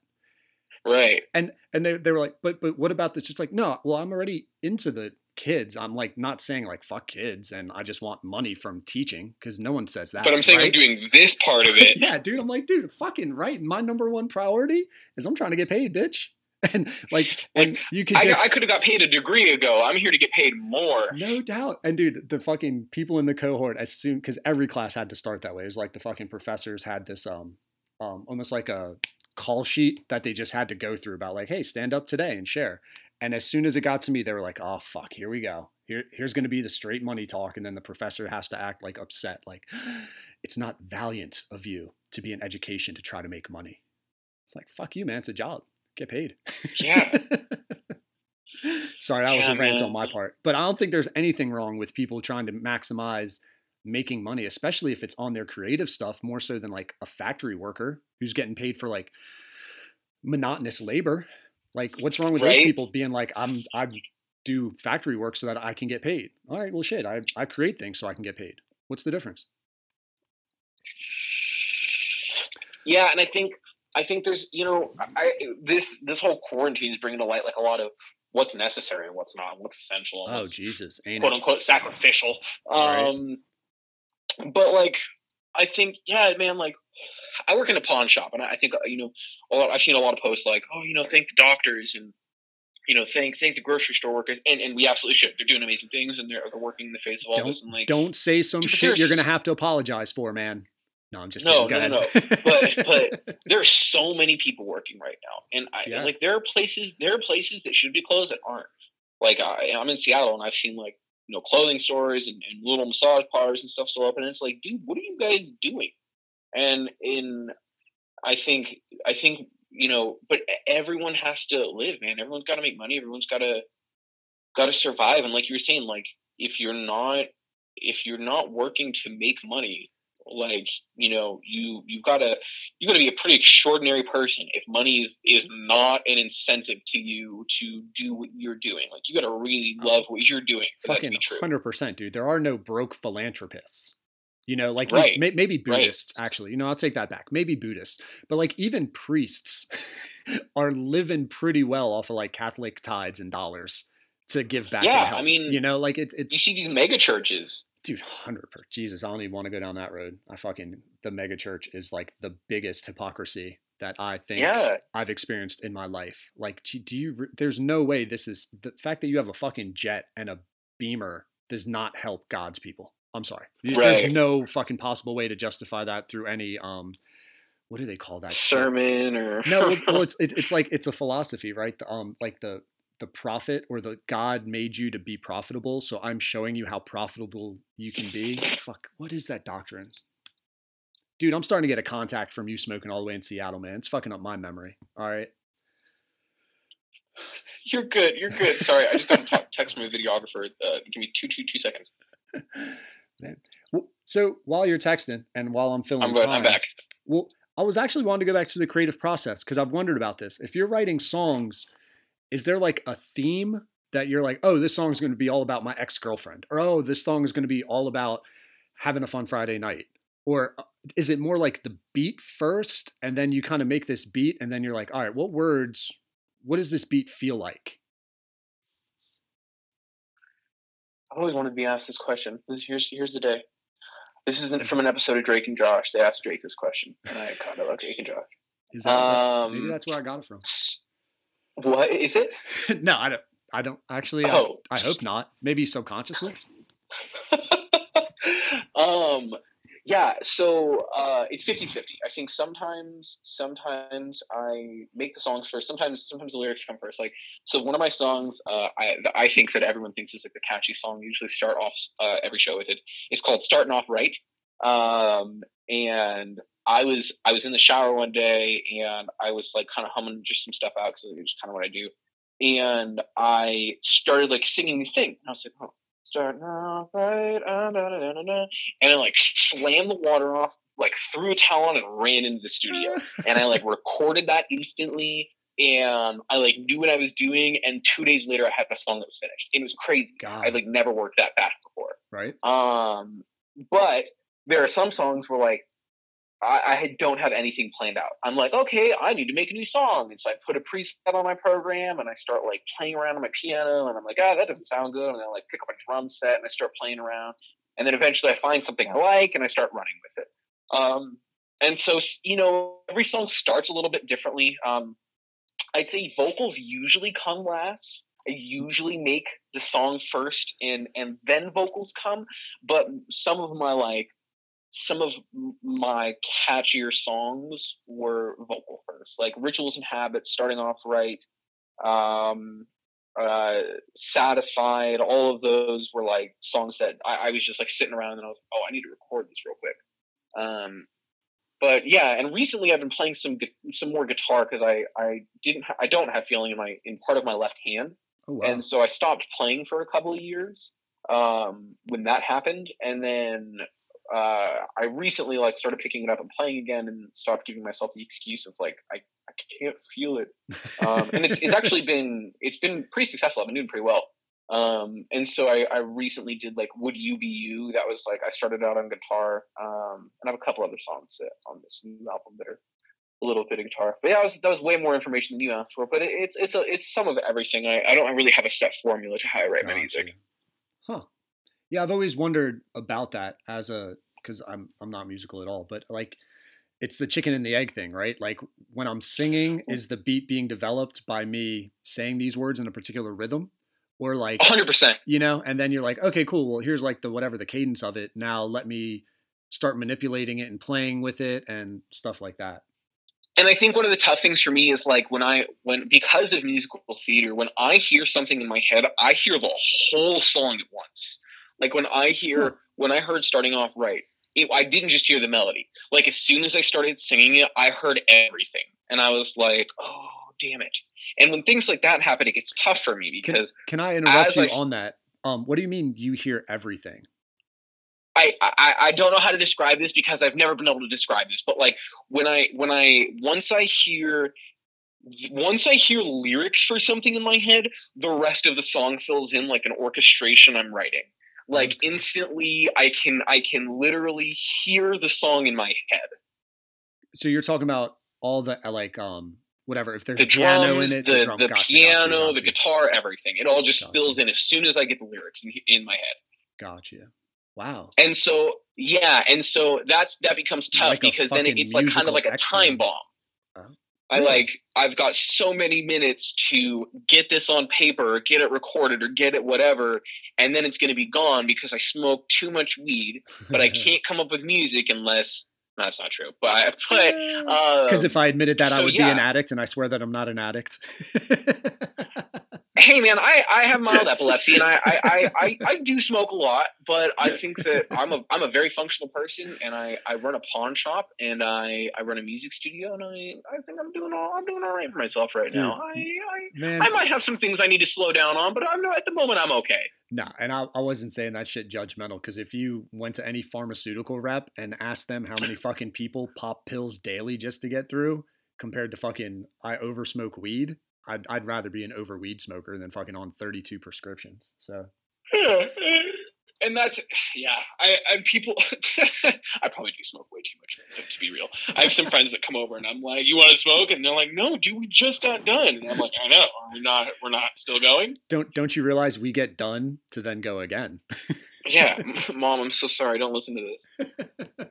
Right. And and they, they were like, but but what about this? it's like, no, well, I'm already into the kids. I'm like not saying like fuck kids and I just want money from teaching because no one says that. But I'm saying I'm doing this part of it. yeah, dude. I'm like, dude, fucking right. My number one priority is I'm trying to get paid, bitch. And like, and you could I, I could have got paid a degree ago. I'm here to get paid more. no doubt. And dude, the fucking people in the cohort, as soon because every class had to start that way. It was like the fucking professors had this um um almost like a call sheet that they just had to go through about like, hey, stand up today and share. And as soon as it got to me, they were like, "Oh fuck, here we go. Here, here's going to be the straight money talk." And then the professor has to act like upset, like, "It's not valiant of you to be in education to try to make money." It's like, "Fuck you, man. It's a job. Get paid." Yeah. Sorry, that was a rant man. on my part. But I don't think there's anything wrong with people trying to maximize making money, especially if it's on their creative stuff more so than like a factory worker who's getting paid for like monotonous labor. Like, what's wrong with those people being like, I'm I do factory work so that I can get paid? All right, well, shit, I I create things so I can get paid. What's the difference? Yeah, and I think I think there's you know I this this whole quarantine is bringing to light like a lot of what's necessary and what's not, what's essential, Oh what's Jesus, ain't quote it? unquote sacrificial. Right. Um, but like I think yeah, man, like I work in a pawn shop, and I think uh, you know a lot, I've seen a lot of posts like oh you know thank the doctors and. You know, thank thank the grocery store workers, and, and we absolutely should. They're doing amazing things, and they're, they're working in the face of all Don't this. And like, don't say some shit you're gonna have to apologize for, man. No, I'm just No, no, no. But- but there are so many people working right now, and I Yeah. like there are places there are places that should be closed that aren't. Like I, I'm in Seattle, and I've seen like you know clothing stores and, and little massage parlors and stuff still open. And it's like, dude, what are you guys doing? And in, I think I think you know, but everyone has to live, man. Everyone's got to make money. Everyone's got to got to survive. And like you were saying, like if you're not if you're not working to make money, like you know you you've got to you got to be a pretty extraordinary person if money is is not an incentive to you to do what you're doing like you got to really oh, love what you're doing for that to fucking be true hundred percent, dude. There are no broke philanthropists. You know, like Right. may, maybe Right. Buddhists actually. You know, I'll take that back. Maybe Buddhists, but like even priests are living pretty well off of like Catholic tithes and dollars to give back. Yeah, I help. mean, you know, like it, you see these mega churches dude, hundred percent. Jesus, I don't even want to go down that road. I fucking the mega church is like the biggest hypocrisy that I think yeah I've experienced in my life. Like, do you? There's no way this is the fact that you have a fucking jet and a beamer does not help God's people. I'm sorry. Y- There's no fucking possible way to justify that through any um, what do they call that? shit? sermon or No, well, well, it's it, it's like it's a philosophy, right? The, um, like the the prophet or the God made you to be profitable, so I'm showing you how profitable you can be. Fuck, what is that doctrine? Dude, I'm starting to get a contact from you smoking all the way in Seattle, man. It's fucking up my memory. All right. you're good you're good sorry i just got a te- text from a videographer uh, give me two two two seconds Man. Well, so while you're texting and while I'm filling i'm time, i'm back Well, I was actually wanting to go back to the creative process because I've wondered about this. If you're writing songs, is there like a theme that you're like, oh, this song is going to be all about my ex girlfriend, or oh, this song is going to be all about having a fun Friday night, or uh, is it more like the beat first, and then you kind of make this beat, and then you're like, all right, what words, what does this beat feel like? I've always wanted to be asked this question. Here's here's the day. This isn't from an episode of Drake and Josh. They asked Drake this question, and I kind of about Drake and Josh. Is that where- maybe Um, that's where I got it from? What is it? no, I don't. I don't actually. I- Oh, I hope not. Maybe subconsciously. um yeah so uh it's 50-50 i think sometimes sometimes i make the songs first sometimes sometimes the lyrics come first like so one of my songs uh i i think that everyone thinks is like the catchy song I usually start off uh, every show with it it's called starting off right um and i was i was in the shower one day and i was like kind of humming just some stuff out because it's kind of what i do and i started like singing these things and i was like oh starting off right, uh, da, da, da, and I like slammed the water off, like threw a towel on and ran into the studio. and I like recorded that instantly. and I like knew what I was doing. And two days later, I had a song that was finished. It was crazy. God. I like never worked that fast before. right? Um, but there are some songs where like I, I don't have anything planned out. I'm like, okay, I need to make a new song, and so I put a preset on my program, and I start like playing around on my piano, and I'm like, ah, that doesn't sound good, and I like pick up a drum set and I start playing around, and then eventually I find something I like and I start running with it. Um, and so you know, every song starts a little bit differently. Um, I'd say vocals usually come last. I usually make the song first, and and then vocals come. But some of my like some of my catchier songs were vocal first, like "Rituals and Habits," starting off right. Um, uh, "Satisfied," all of those were like songs that I, I was just like sitting around and I was, like, oh, I need to record this real quick. Um, but yeah, and recently I've been playing some some more guitar because I I didn't ha- I don't have feeling in my in part of my left hand, Oh wow. and so I stopped playing for a couple of years um, when that happened, and then uh, I recently like started picking it up and playing again, and stopped giving myself the excuse of like I, I can't feel it, um, and it's it's actually been it's been pretty successful. I've been doing pretty well. Um, and so I, I recently did like Would You Be You? That was like I started out on guitar, um, and I have a couple other songs that, on this new album that are a little bit of guitar. But yeah, that was, that was way more information than you asked for. But it, it's it's a it's some of everything. I, I don't really have a set formula to how I write my music. Yeah, I've always wondered about that as a because I'm I'm not musical at all, but like it's the chicken and the egg thing, right? Like when I'm singing, is the beat being developed by me saying these words in a particular rhythm? Or like hundred percent. you know, and then you're like, okay, cool. Well, here's like the whatever the cadence of it. Now let me start manipulating it and playing with it and stuff like that. And I think one of the tough things for me is like when I when because of musical theater, when I hear something in my head, I hear the whole song at once. Like when I hear Huh. when I heard starting off right, it, I didn't just hear the melody. Like as soon as I started singing it, I heard everything, and I was like, "Oh, damn it!" And when things like that happen, it gets tough for me because can I interrupt you I on that? Um, what do you mean you hear everything? I, I I don't know how to describe this because I've never been able to describe this. But like when I when I once I hear once I hear lyrics for something in my head, the rest of the song fills in like an orchestration I'm writing. Like instantly, I can I can literally hear the song in my head. So you're talking about all the uh, like um whatever if there's The drums, in it, the, the, the, drum, gotcha, piano, the gotcha, guitar, everything. It all just fills in as soon as I get the lyrics in, in my head. Gotcha. Wow. and so yeah and so that's that becomes tough Like because then it, it's like kind of like a time bomb. I Really? like i've got so many minutes to get this on paper or get it recorded or get it whatever and then it's going to be gone because i smoke too much weed but i can't come up with music unless no, that's not true but i but Because um, if I admitted that, I so would be an addict, and I swear that I'm not an addict. hey man i i have mild epilepsy and I, I i i do smoke a lot but i think that i'm a i'm a very functional person and i i run a pawn shop and i i run a music studio and i i think i'm doing all i'm doing all right for myself right now i i I might have some things I need to slow down on, but I'm not, at the moment I'm okay. No, and I, I wasn't saying that shit judgmental because if you went to any pharmaceutical rep and asked them how many fucking people pop pills daily just to get through compared to fucking I oversmoke weed, I'd, I'd rather be an over weed smoker than fucking on 32 prescriptions. So, and that's yeah. I and people, I probably do smoke way too much to, to be real. I have some friends that come over and I'm like, "You want to smoke?" And they're like, "No, dude, we just got done." And I'm like, "I know, we're not, we're not still going." don't don't you realize we get done to then go again? Yeah, mom, I'm so sorry. Don't listen to this.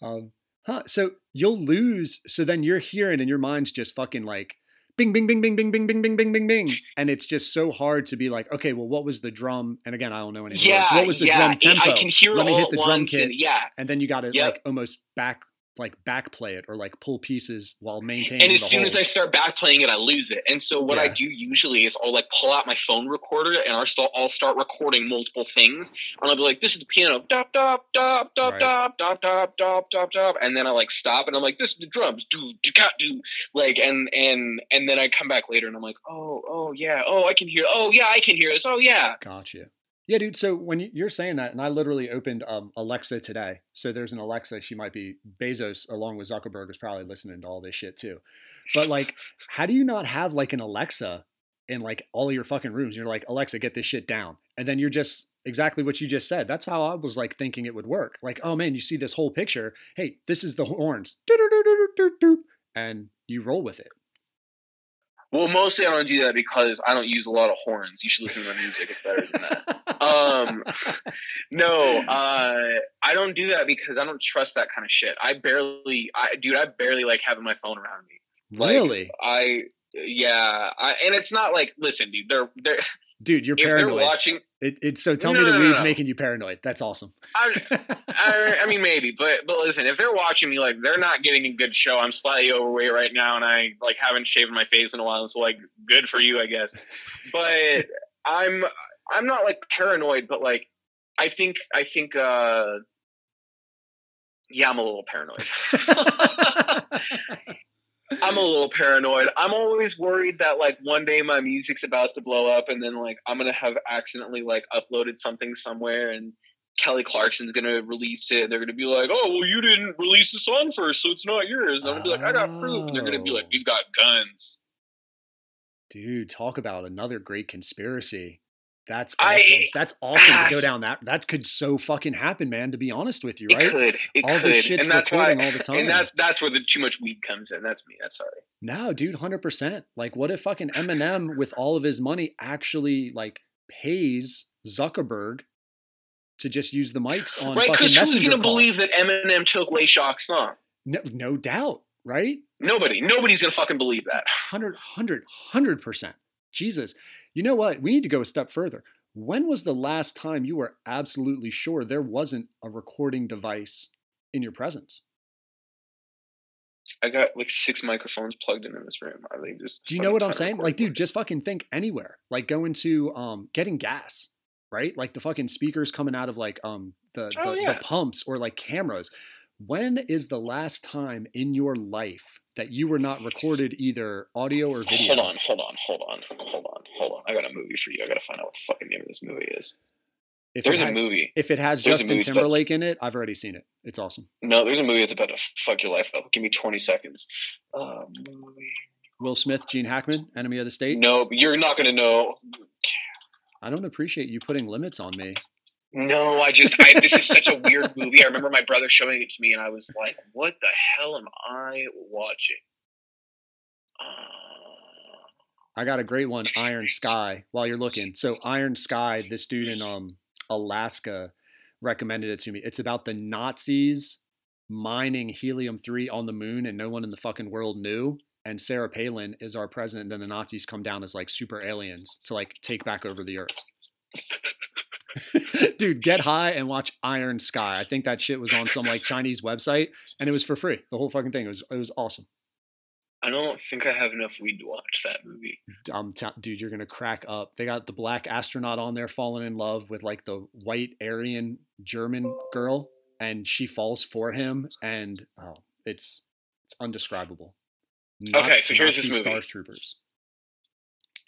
um, huh? So you'll lose. So then you're hearing, and your mind's just fucking like bing, bing, bing, bing, bing, bing, bing, bing, bing, bing, bing, and it's just so hard to be like, okay, well, what was the drum? And again, I don't know any Yeah, words. What was the yeah. drum it- tempo? I can hear Let it me all hit the drum kit, and yeah. and then you got to Yep. like almost back, like back play it or like pull pieces while maintaining. And as soon as. I start back playing it, I lose it. And so what I do usually is I'll like pull out my phone recorder and I'll start, I'll start recording multiple things. And I'll be like, this is the piano, dop, dop, dop, dop, Right. dop, dop, dop, dop, dop, dop. And then I like stop and I'm like, this is the drums, do, do, cat, do. Like, and, and, and then I come back later and I'm like, oh, oh, yeah, oh, I can hear, oh, yeah, I can hear this, oh, yeah. Gotcha. Yeah, dude. So when you- you're saying that, and I literally opened um, Alexa today. So there's an Alexa. She might be Bezos, along with Zuckerberg, is probably listening to all this shit too. But like, how do you not have like an Alexa in like all of your fucking rooms? You're like, Alexa, get this shit down, and then you're just exactly what you just said. That's how I was like thinking it would work. Like, oh man, you see this whole picture. Hey, this is the horns, and you roll with it. Well, mostly I don't do that because I don't use a lot of horns. You should listen to my music; it's better than that. um, no, uh, I don't do that because I don't trust that kind of shit. I barely, I dude, I barely like having my phone around me. Like, really, I, yeah, I, and it's not like, listen, dude, they're they're dude, you're if they're paranoid. watching. It, it's so tell No, me the no, weed's no. making you paranoid. That's awesome. I, I, I mean, maybe, but but listen, if they're watching me, like they're not getting a good show. I'm slightly overweight right now, and I like haven't shaved my face in a while. So like, good for you, I guess. But I'm I'm not like paranoid, but like I think I think uh yeah, I'm a little paranoid. I'm a little paranoid. I'm always worried that like one day my music's about to blow up and then like I'm gonna have accidentally like uploaded something somewhere and Kelly Clarkson's gonna release it. They're gonna be like, "Oh, well, you didn't release the song first, so it's not yours." And I'm gonna be like, "I got proof," and they're gonna be like, Oh. "We've got guns." Dude, talk about another great conspiracy. That's I- awesome. That's awesome to go down that. That could so fucking happen, man. To be honest with you, right? It could, it All could, this shit's and that's why. all the time. And that's that's where the too much weed comes in. That's me. That's sorry. No, dude, hundred percent. Like, what if fucking Eminem, with all of his money, actually like pays Zuckerberg to just use the mics on Right? Because who's gonna call? believe that Eminem took Lay Shock's song? No, no doubt, right? Nobody. Nobody's gonna fucking believe that. 100, 100, 100%. Jesus. You know what? We need to go a step further. When was the last time you were absolutely sure there wasn't a recording device in your presence? I got like six microphones plugged in in this room. I think just. Do you know what I'm saying? Like, dude, just fucking think anywhere. Like going to um getting gas, right? Like the fucking speakers coming out of like um the the, Oh, yeah. the pumps or like cameras. When is the last time in your life that you were not recorded either audio or video? Hold on, hold on, hold on, hold on, hold on. I got a movie for you. I gotta find out what the fucking name of this movie is. If There's a movie. If it has there's Justin Timberlake in it, I've already seen it. It's awesome. No, there's a movie that's about to fuck your life up. Give me 20 seconds. Uh. Will Smith, Gene Hackman, Enemy of the State. No, you're not gonna know. I don't appreciate you putting limits on me. No, I just I, this is such a weird movie. I remember my brother showing it to me, and I was like, "What the hell am I watching?" Uh, I got a great one, Iron Sky. While you're looking, so Iron Sky, this dude in um Alaska recommended it to me. It's about the Nazis mining helium three on the moon, and no one in the fucking world knew. And Sarah Palin is our president. And then the Nazis come down as like super aliens to like take back over the earth. Dude, get high and watch Iron Sky. I think that shit was on some like Chinese website, and it was for free. The whole fucking thing. It was it was awesome. I don't think I have enough weed to watch that movie. um, t- dude, you're gonna crack up. They got the black astronaut on there falling in love with like the white Aryan German girl, and she falls for him, and oh, it's it's undescribable. Okay, so here's this Nazi movie. Stars Troopers.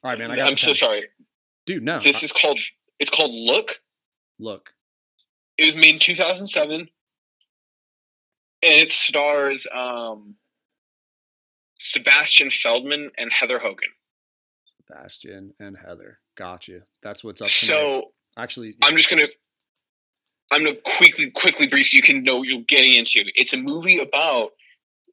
All right, man. I got I'm so sorry. dude. No, This I- is called. It's called Look. look. It was made in 2007, and it stars um, Sebastian Feldman and Heather Hogan. Sebastian and Heather. Got you. That's what's up. So actually, I'm just gonna I'm gonna quickly quickly brief so you can know what you're getting into. It's a movie about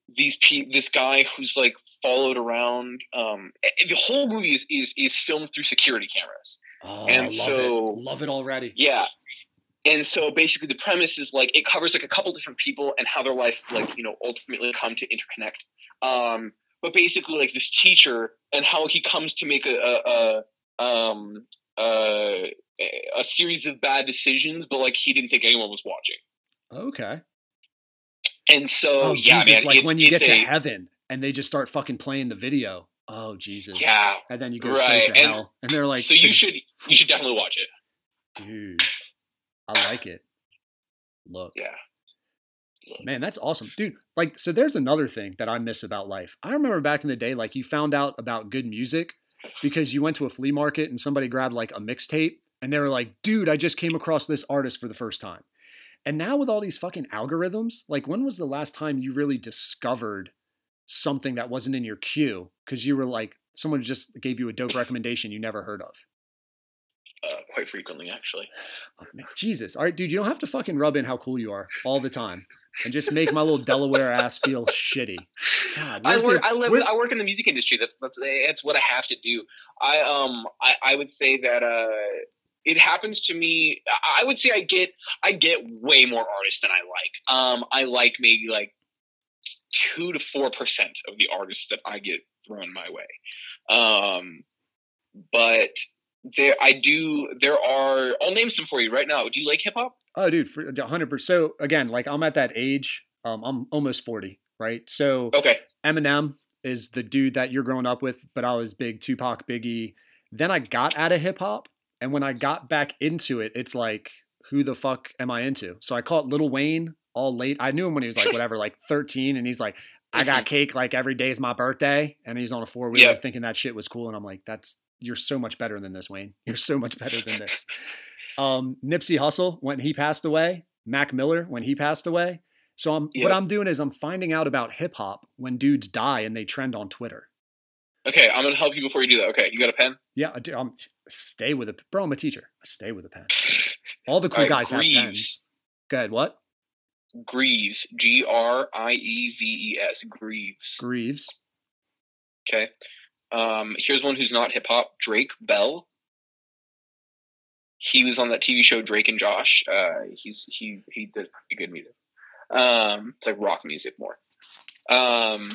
these pe- this guy who's like followed around. Um, the whole movie is is is filmed through security cameras. oh, and love so- it. Love it already. Yeah. And so basically the premise is like it covers like a couple different people and how their life like, you know, ultimately come to interconnect. Um, but basically like this teacher and how he comes to make a, a, a um uh, a series of bad decisions, but like he didn't think anyone was watching. Okay. And so Oh, yeah, Jesus! man, like when you get to heaven and they just start fucking playing the video. Oh Jesus! yeah. and then you go Right, straight to and hell, and they're like, so you should you should definitely watch it. dude, I like it. Look, Yeah. man, that's awesome, dude. Like, so there's another thing that I miss about life. I remember back in the day, like you found out about good music because you went to a flea market and somebody grabbed like a mixtape and they were like, dude, I just came across this artist for the first time. And now with all these fucking algorithms, like when was the last time you really discovered something that wasn't in your queue because you were like someone just gave you a dope recommendation you never heard of? Uh, quite frequently, actually. Oh, Jesus, all right, dude, you don't have to fucking rub in how cool you are all the time and just make my little Delaware ass feel shitty. God, I work. the- I live. where- I work in the music industry. That's that's that's what I have to do. I um. I, I would say that uh. It happens to me. I- I would say I get I get way more artists than I like. Um, I like maybe like two to four percent of the artists that I get thrown my way. Um, but there, I do. There are. I'll name some for you right now. Do you like hip hop? Oh, dude, for hundred percent. So again, like I'm at that age. Um, I'm almost forty, right? So Okay. Eminem is the dude that you're growing up with, but I was big Tupac, Biggie. Then I got out of hip hop, and when I got back into it, it's like, who the fuck am I into? So I call it Lil Wayne all late. I knew him when he was like whatever, like 13, and he's like, I got cake like every day is my birthday, and he's on a four wheeler Yeah. thinking that shit was cool, and I'm like, that's you're so much better than this, Wayne. You're so much better than this. um, Nipsey Hussle when he passed away, Mac Miller when he passed away. So I'm what I'm doing is I'm finding out about hip hop when dudes die and they trend on Twitter. Okay. I'm gonna help you before you do that. Okay. You got a pen? Yeah, I do, I'm stay with a bro. I'm a teacher. I stay with a pen. All the cool All right, guys have pens. Go ahead. What? Grieves. G R I E V E S. Grieves. Grieves. Okay. Um, here's one who's not hip hop. Drake Bell. He was on that TV show Drake and Josh. Uh, he's he he did pretty good music. Um, it's like rock music more. Um,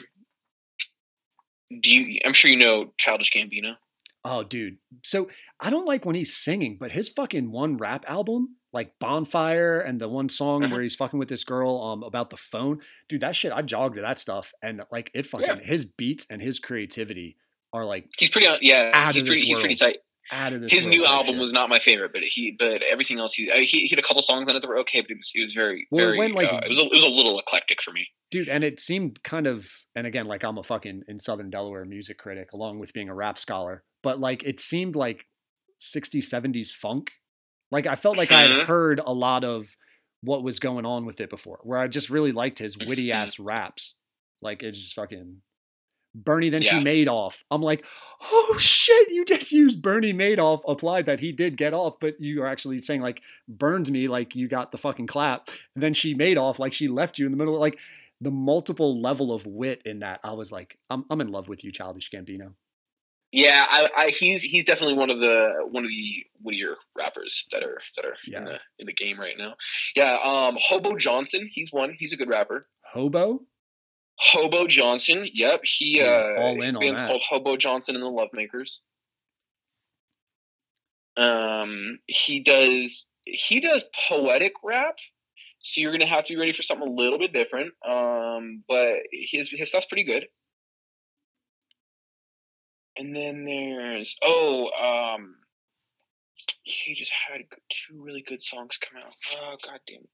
do you? I'm sure you know Childish Gambino. Oh, dude. So I don't like when he's singing, but his fucking one rap album, like Bonfire and the one song Uh-huh. where he's fucking with this girl um about the phone, dude, that shit, I jogged to that stuff. And like it fucking Yeah. his beats and his creativity are like He's pretty. on- Yeah, Out he's of pretty. this He's pretty tight. out of this. His new album shit. was not my favorite, but he but everything else he uh, he, he had a couple songs on it that were okay, but it was it was very Well, it very went, like- uh, it was a, it was a little eclectic for me. dude and it seemed kind of and again like i'm a fucking in southern delaware music critic along with being a rap scholar but like it seemed like 60s 70s funk like i felt like i had heard a lot of what was going on with it before where i just really liked his witty ass raps. Like it's just fucking bernie then she made off. I'm like oh shit you just used bernie madoff applied that he did get off but you are actually saying like burned me like you got the fucking clap. And then she made off like she left you in the middle of like the multiple level of wit in that. I was like i'm, I'm in love with you childish gambino Yeah, I, I he's he's definitely one of the one of the wittier rappers that are that are Yeah. in the in the game right now. Yeah, um, Hobo Johnson, he's one. He's a good rapper. hobo Hobo Johnson, yep, he Dude, uh, all in on band's that. called Hobo Johnson and the Lovemakers. Um, he does he does poetic rap, so you're gonna have to be ready for something a little bit different. Um, but his his stuff's pretty good. And then there's oh um, he just had two really good songs come out. Oh god damn. it.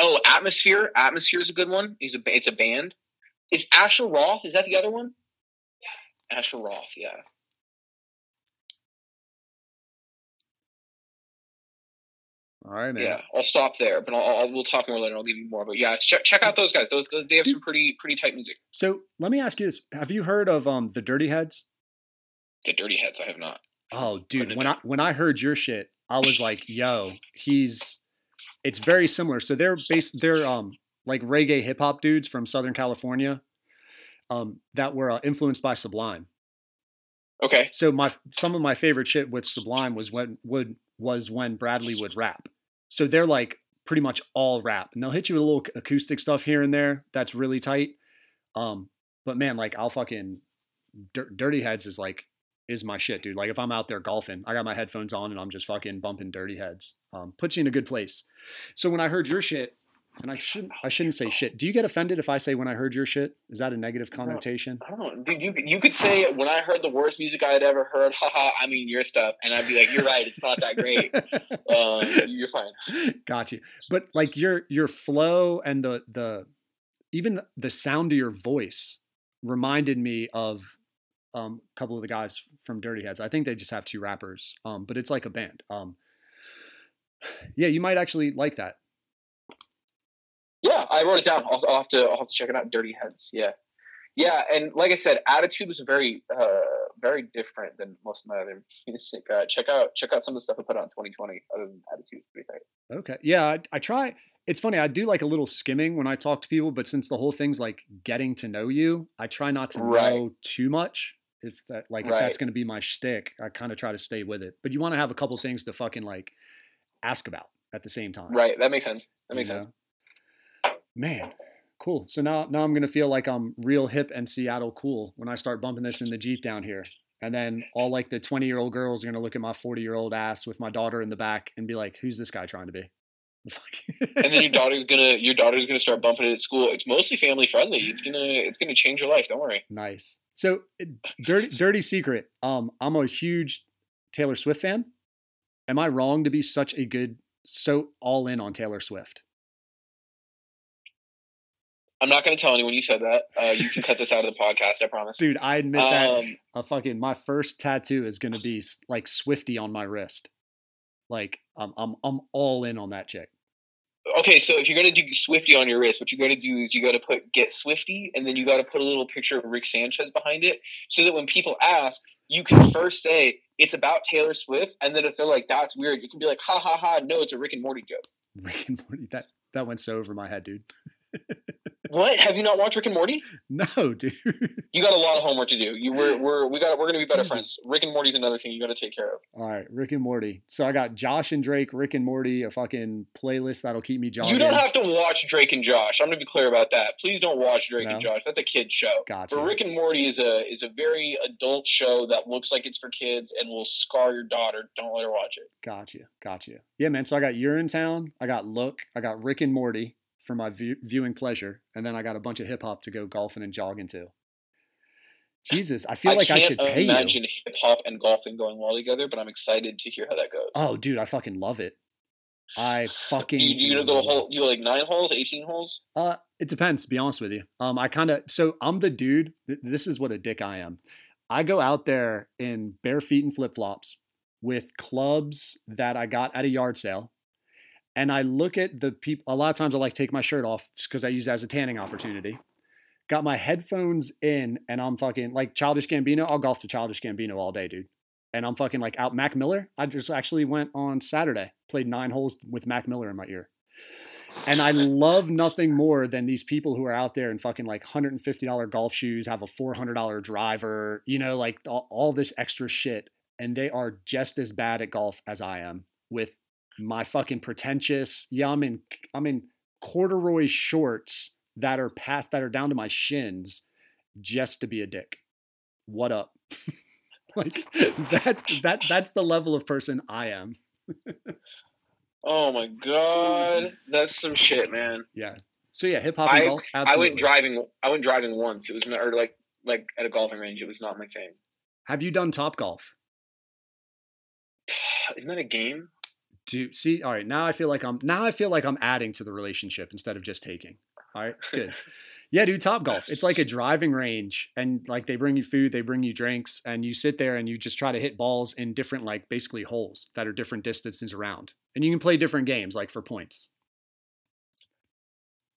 Oh, Atmosphere. Atmosphere is a good one. He's a it's a band. Is Asher Roth? Is that the other one? Yeah. Asher Roth. Yeah. All right man Yeah. I'll stop there, but I'll, I'll we'll talk more later. I'll give you more. But yeah, check check out those guys. Those, they have some pretty pretty tight music. so let me ask you this have you heard of um the dirty heads The Dirty Heads. I have not. oh dude when i when i heard your shit i was like yo he's it's very similar so they're based they're um like reggae hip-hop dudes from southern california um that were uh, influenced by sublime Okay. So my some of my favorite shit with Sublime was when would was when Bradley would rap. So they're like pretty much all rap, and they'll hit you with a little acoustic stuff here and there that's really tight. Um, but man, like I'll fucking Dir- Dirty Heads is like is my shit, dude. Like if I'm out there golfing, I got my headphones on and I'm just fucking bumping Dirty Heads. Um, puts you in a good place. So when I heard your shit, and I shouldn't I shouldn't say shit. Do you get offended if I say when I heard your shit? Is that a negative connotation? I don't know. Dude, you you could say when I heard the worst music I had ever heard, haha, I mean your stuff, and I'd be like, you're right, it's not that great. Uh, you're fine. Got you. But like your your flow and the the even the sound of your voice reminded me of um, a couple of the guys from Dirty Heads. I think they just have two rappers, um, but it's like a band. Um, yeah, you might actually like that. I wrote it down. I'll, I'll have to I'll have to check it out. Dirty Heads. Yeah, yeah, and like I said, Attitude was very uh very different than most of my other music. Uh, check out check out some of the stuff I put on 2020. Other than Attitude, pretty tight. Okay. Yeah, I, I try. It's funny. I do like a little skimming when I talk to people, but since the whole thing's like getting to know you, I try not to Right. know too much. If that like if that's going to be my shtick, I kind of try to stay with it. But you want to have a couple things to fucking like ask about at the same time. Right, that makes sense. That makes you sense. Man, cool. So now now I'm gonna feel like I'm real hip and Seattle cool when I start bumping this in the Jeep down here. And then all like the 20 year old girls are gonna look at my 40 year old ass with my daughter in the back and be like, "Who's this guy trying to be?" And then your daughter's gonna your daughter's gonna start bumping it at school. It's mostly family friendly. It's gonna it's gonna change your life. Don't worry. nice. So dirty dirty secret. Um, I'm a huge Taylor Swift fan. Am I wrong to be such a good so all in on Taylor Swift? I'm not gonna tell anyone you said that. Uh, you can cut this out of the podcast. I promise. Dude, I admit that Um, a fucking my first tattoo is gonna be like Swifty on my wrist. Like I'm I'm I'm all in on that chick. okay, so if you're gonna do Swifty on your wrist, what you got to do is you got to put get Swifty, and then you got to put a little picture of Rick Sanchez behind it, so that when people ask, you can first say it's about Taylor Swift, and then if they're like, "That's weird," you can be like, "Ha ha ha!" No, it's a Rick and Morty joke. Rick and Morty. That that went so over my head, dude. What? Have you not watched Rick and Morty? No, dude. You got a lot of homework to do. You we're we're we got we're gonna be better Jesus. friends. Rick and Morty's another thing you got to take care of. All right, Rick and Morty. So I got Josh and Drake, Rick and Morty, a fucking playlist that'll keep me jogging. You don't have to watch Drake and Josh. I'm gonna be clear about that. Please don't watch Drake No? and Josh. That's a kid show. Gotcha. But Rick and Morty is a is a very adult show that looks like it's for kids and will scar your daughter. Don't let her watch it. Gotcha, gotcha. Yeah, man. So I got Urinetown, I got Look, I got Rick and Morty for my view- viewing pleasure, and then I got a bunch of hip hop to go golfing and jogging to. Jesus, I feel like I should pay you. I imagine hip hop and golfing going well together, but I'm excited to hear how that goes. Oh, dude, I fucking love it. I fucking. you, you gonna go whole? You like nine holes, eighteen holes? Uh, it depends. To be honest with you, um, I kind of so I'm the dude. th- This is what a dick I am. I go out there in bare feet and flip flops with clubs that I got at a yard sale, and I look at the people. A lot of times, I like take my shirt off because I use it as a tanning opportunity. Got my headphones in, and I'm fucking like Childish Gambino. I'll golf to Childish Gambino all day, dude. And I'm fucking like out Mac Miller. I just actually went on Saturday, played nine holes with Mac Miller in my ear. And I love nothing more than these people who are out there in fucking like $150 golf shoes, have a $400 driver, you know, like all, all this extra shit. And they are just as bad at golf as I am with my fucking pretentious, yeah, I'm in, I'm in corduroy shorts that are past, that are down to my shins just to be a dick. What up? like that's, that, that's the level of person I am. Oh my god, that's some shit, man. Yeah. So yeah, hip hop I- golf. I went driving. I went driving once. It was not, or like like at a golfing range. It was not my thing. Have you done Top Golf? Isn't that a game? Do see? All right, now I feel like I'm now I feel like I'm adding to the relationship instead of just taking. All right, good. Yeah, dude, Top Golf. It's like a driving range, and like they bring you food, they bring you drinks, and you sit there and you just try to hit balls in different like basically holes that are different distances around, and you can play different games like for points.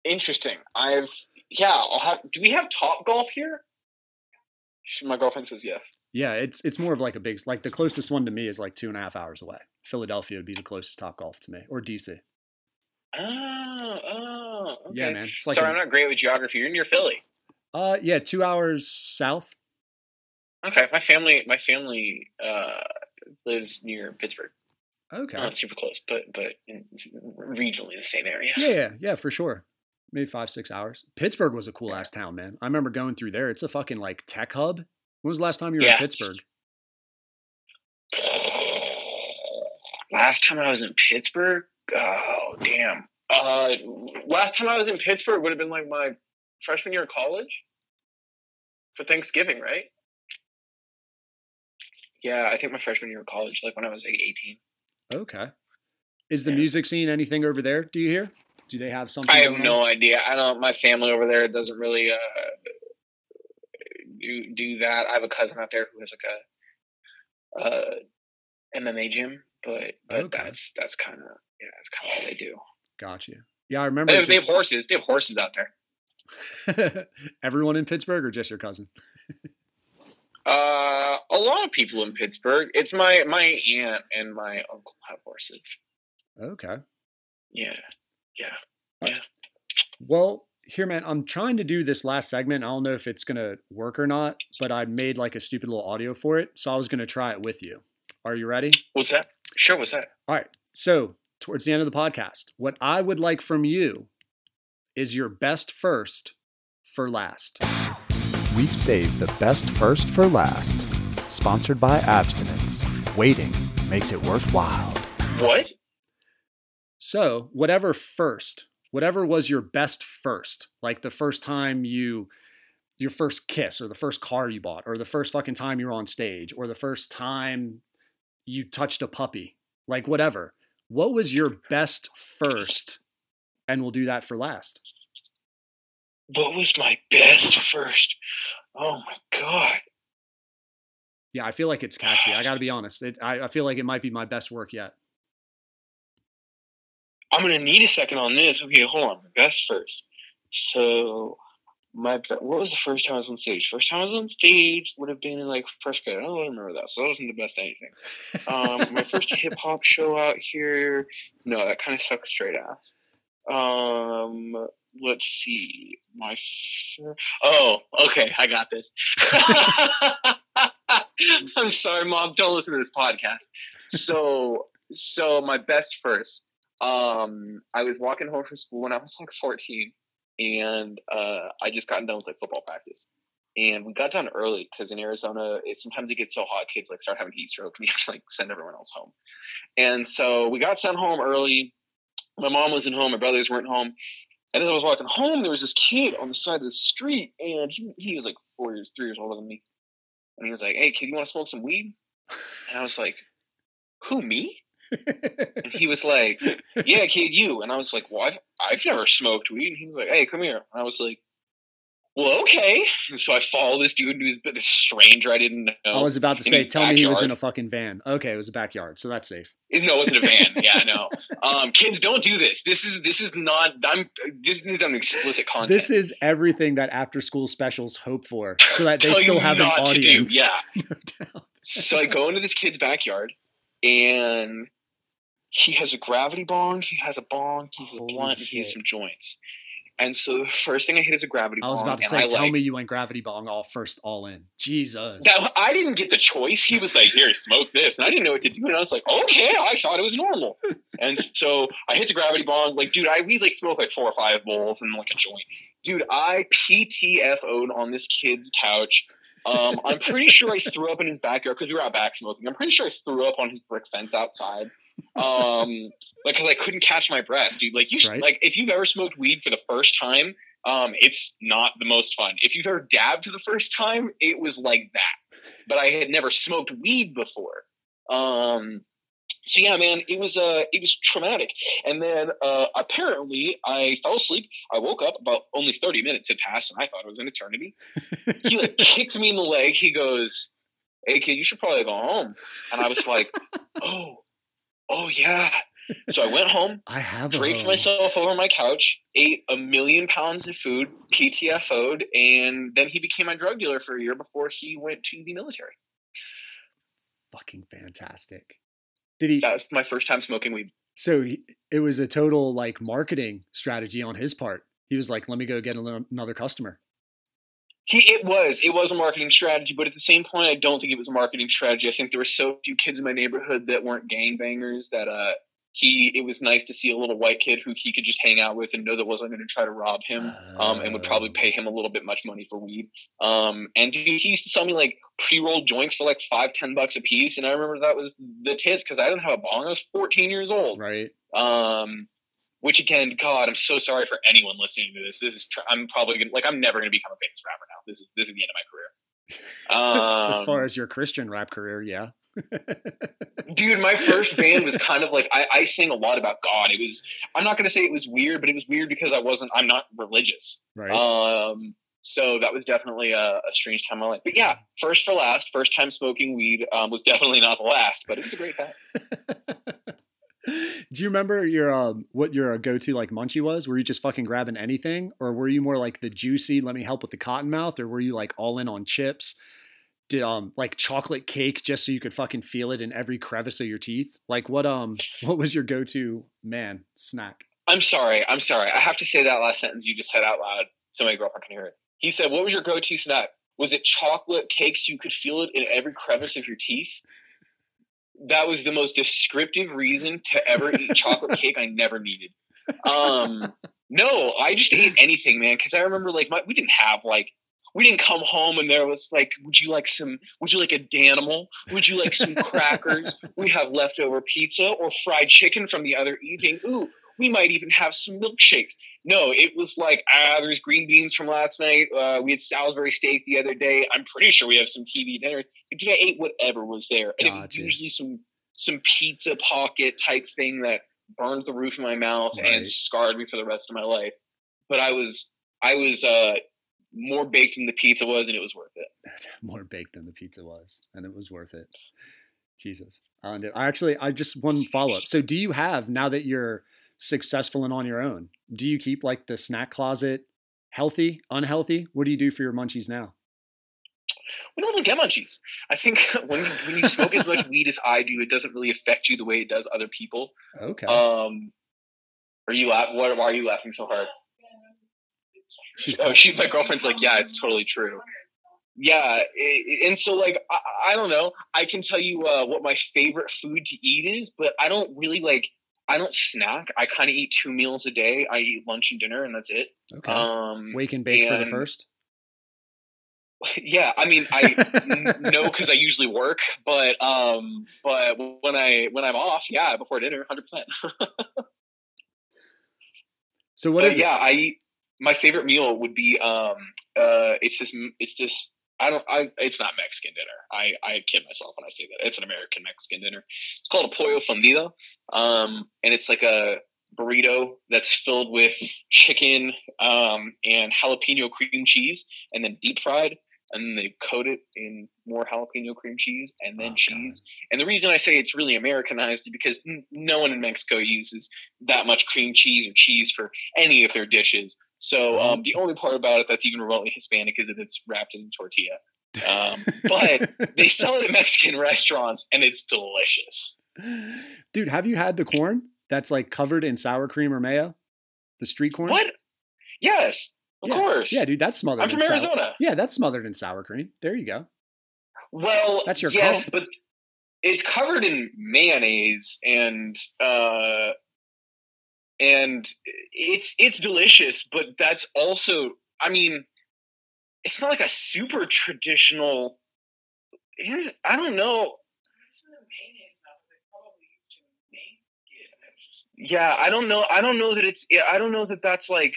Interesting. I've yeah. I'll have. Do we have Top Golf here? She- My girlfriend says yes. Yeah, it's it's more of like a big like the closest one to me is like two and a half hours away. Philadelphia would be the closest Top Golf to me, or DC. Oh, oh. Okay. Yeah, man. It's like Sorry, i I'm not great with geography. You're near Philly. Uh, yeah, two hours south. Okay, my family. My family uh, lives near Pittsburgh. Okay. Not super close, but but in, regionally the same area. Yeah, yeah, yeah, for sure. Maybe five, six hours. Pittsburgh was a cool ass town, man. I remember going through there. It's a fucking like tech hub. When was the last time you were Yeah. in Pittsburgh? Last time I was in Pittsburgh, oh damn. Uh, last time I was in Pittsburgh would have been like my freshman year of college for Thanksgiving, right? Yeah, I think my freshman year of college, like when I was like eighteen. Okay. Is the Yeah. music scene anything over there? Do you hear? Do they have something? I have no on? idea. I don't. My family over there doesn't really uh, do do that. I have a cousin out there who has like a uh MMA gym, but but Okay. that's that's kind of yeah, that's kind of all they do. Got you. Yeah, I remember. They have, they have horses. They have horses out there. Everyone in Pittsburgh or just your cousin? Uh, a lot of people in Pittsburgh. It's my my aunt and my uncle have horses. Okay. Yeah, Yeah. Yeah. Well, here, man, I'm trying to do this last segment. I don't know if it's gonna work or not, but I made like a stupid little audio for it, so I was gonna try it with you. Are you ready? what's that? Sure, what's that? All right. So, towards the end of the podcast, what I would like from you is your best first for last. We've saved the best first for last. Sponsored by Abstinence. Waiting makes it worthwhile. What? So, whatever first, whatever was your best first, like the first time you, your first kiss, or the first car you bought, or the first fucking time you were on stage, or the first time you touched a puppy, like whatever. What was your best first? And we'll do that for last. What was my best first? Oh my god. Yeah, I feel like it's catchy. I got to be honest. It, I, I feel like it might be my best work yet. I'm gonna need a second on this. Okay, hold on. My best first. So, my what was the first time I was on stage? First time I was on stage would have been in like first grade. I don't remember that, so that wasn't the best anything. Um, my first hip hop show out here. No, that kind of sucks straight ass. Um, let's see. My fir- oh, okay, I got this. I'm sorry, mom. Don't listen to this podcast. So, so my best first. Um, I was walking home from school when I was like 14, and uh, I just gotten done with like football practice. And we got done early because in Arizona, it, sometimes it gets so hot, kids like start having heat stroke, and you have to like send everyone else home. And so we got sent home early. My mom wasn't home, my brothers weren't home. And as I was walking home, there was this kid on the side of the street, and he, he was like four years, three years older than me. And he was like, "Hey, kid, you want to smoke some weed?" And I was like, "Who me?" And he was like, "Yeah, kid, you." And I was like, "Well, I've, I've never smoked weed." And he was like, "Hey, come here." And I was like, "Well, okay." And so I follow this dude who's this stranger I didn't know. I was about to say, tell me he was in a fucking van. Okay, it was a backyard, so that's safe. No, it wasn't a van. Yeah, no. Um, kids, don't do this. This is this is not. I'm. This is an explicit content. This is everything that after school specials hope for, so that they still have an not to do. audience. Yeah. No so I go into this kid's backyard, and he has a gravity bong, he has a bong, he has a blunt, and he has some joints. And so the first thing I hit is a gravity I was about to say, I, tell like, me you went gravity bong all first, all in. Jesus. that I didn't get the choice. He was like, "Here, smoke this," and I didn't know what to do. And I was like, "Okay," I thought it was normal. and so I hit the gravity bong. Like, dude, I we like smoked like four or five bowls and like a joint. Dude, I PTFO'd on this kid's couch. Um, I'm pretty sure I threw up in his backyard because we were out back smoking. I'm pretty sure I threw up on his brick fence outside. Um, like, cause I couldn't catch my breath, dude. Like, you sh- Right. like if you've ever smoked weed for the first time, um, it's not the most fun. If you've ever dabbed for the first time, it was like that. But I had never smoked weed before. Um, so yeah, man, it was uh, it was traumatic. And then uh, apparently, I fell asleep. I woke up about only thirty minutes had passed, and I thought it was an eternity. he like kicked me in the leg. He goes, "Hey kid, you should probably go home." And I was like, "Oh, oh yeah." So I went home, I have draped myself over my couch, ate a million pounds of food, PTFO'd, and then he became my drug dealer for a year before he went to the military. Fucking fantastic. Did he? That was my first time smoking weed. So it was a total like marketing strategy on his part. He was like, "Let me go get another customer." He it was it was a marketing strategy, but at the same point, I don't think it was a marketing strategy. I think there were so few kids in my neighborhood that weren't gangbangers that uh he it was nice to see a little white kid who he could just hang out with and know that wasn't going to try to rob him. um, and would probably pay him a little bit much money for weed. Um, and dude, he used to sell me like pre-rolled joints for like five, ten bucks a piece. And I remember that was the tits because I didn't have a bong. I was 14 years old. Right. Um, which again, God, I'm so sorry for anyone listening to this. This is tr- I'm probably gonna like I'm never gonna become a famous rapper now. This is this is the end of my career. Um, as far as your Christian rap career, yeah. dude my first band was kind of like I, I sing a lot about god it was i'm not going to say it was weird but it was weird because i wasn't i'm not religious Right. um So that was definitely a, a strange time in my life. But yeah, first for last, first time smoking weed um, was definitely not the last, but it was a great time. Do you remember your um what your go to like munchie was? Were you just fucking grabbing anything, or were you more like the juicy? Let me help with the cotton mouth, or were you like all in on chips? Did um like chocolate cake just so you could fucking feel it in every crevice of your teeth? Like what um what was your go to man snack? I'm sorry. I'm sorry. I have to say that last sentence you just said out loud so my girlfriend can hear it. He said, What was your go to snack? Was it chocolate cakes? You could feel it in every crevice of your teeth. That was the most descriptive reason to ever eat chocolate cake I never needed. Um, no, I just ate anything, man. Because I remember, like, my, we didn't have like we didn't come home and there was like, would you like some? Would you like a Danimal? Would you like some crackers? We have leftover pizza or fried chicken from the other evening. Ooh, we might even have some milkshakes. No, it was like, ah, there's green beans from last night. Uh, we had Salisbury steak the other day. I'm pretty sure we have some TV dinner. Like, I ate whatever was there, and it was usually some some pizza pocket type thing that burned the roof of my mouth Right. and scarred me for the rest of my life. But I was I was uh, more baked than the pizza was, and it was worth it. More baked than the pizza was, and it was worth it. Jesus, I. I actually I just one follow up. So do you have now that you're successful and on your own? Do you keep like the snack closet healthy, unhealthy? What do you do for your munchies now? We don't really get munchies. I think when you, when you smoke as much weed as I do, it doesn't really affect you the way it does other people. Okay. Um, are you laugh? Why, why are you laughing so hard? She's Oh, she, my girlfriend's like, yeah, it's totally true. Yeah, i- i- and so like, I, I don't know. I can tell you uh, what my favorite food to eat is, but I don't really like. I don't snack. I kind of eat two meals a day. I eat lunch and dinner, and that's it. okay. Um, Wake and bake for the first. yeah, I mean, I no, because I usually work, but um, but when I when I'm off, yeah, before dinner, hundred percent. So what But is yeah, I eat my favorite meal would be um uh it's this it's this I don't I it's not Mexican dinner. I I kid myself when I say that. It's an American Mexican dinner. It's called a pollo fundido. Um and it's like a burrito that's filled with chicken um and jalapeno cream cheese and then deep fried and then they coat it in more jalapeno cream cheese and then Oh, God. cheese. And the reason I say it's really Americanized is because n- no one in Mexico uses that much cream cheese or cheese for any of their dishes. So um, the only part about it that's even remotely Hispanic is that it's wrapped in tortilla. Um, but they sell it at Mexican restaurants and it's delicious. Dude, have you had the corn that's like covered in sour cream or mayo? The street corn? What? Yes, of Yeah. course. Yeah, dude, that's smothered. I'm from in sour- Arizona. Yeah, that's smothered in sour cream. There you go. Well, That's your yes, but it's covered in mayonnaise and uh, and it's it's delicious. But that's also, I mean, it's not like a super traditional. Is I don't know. Yeah, I don't know. I don't know that it's. I don't know that that's like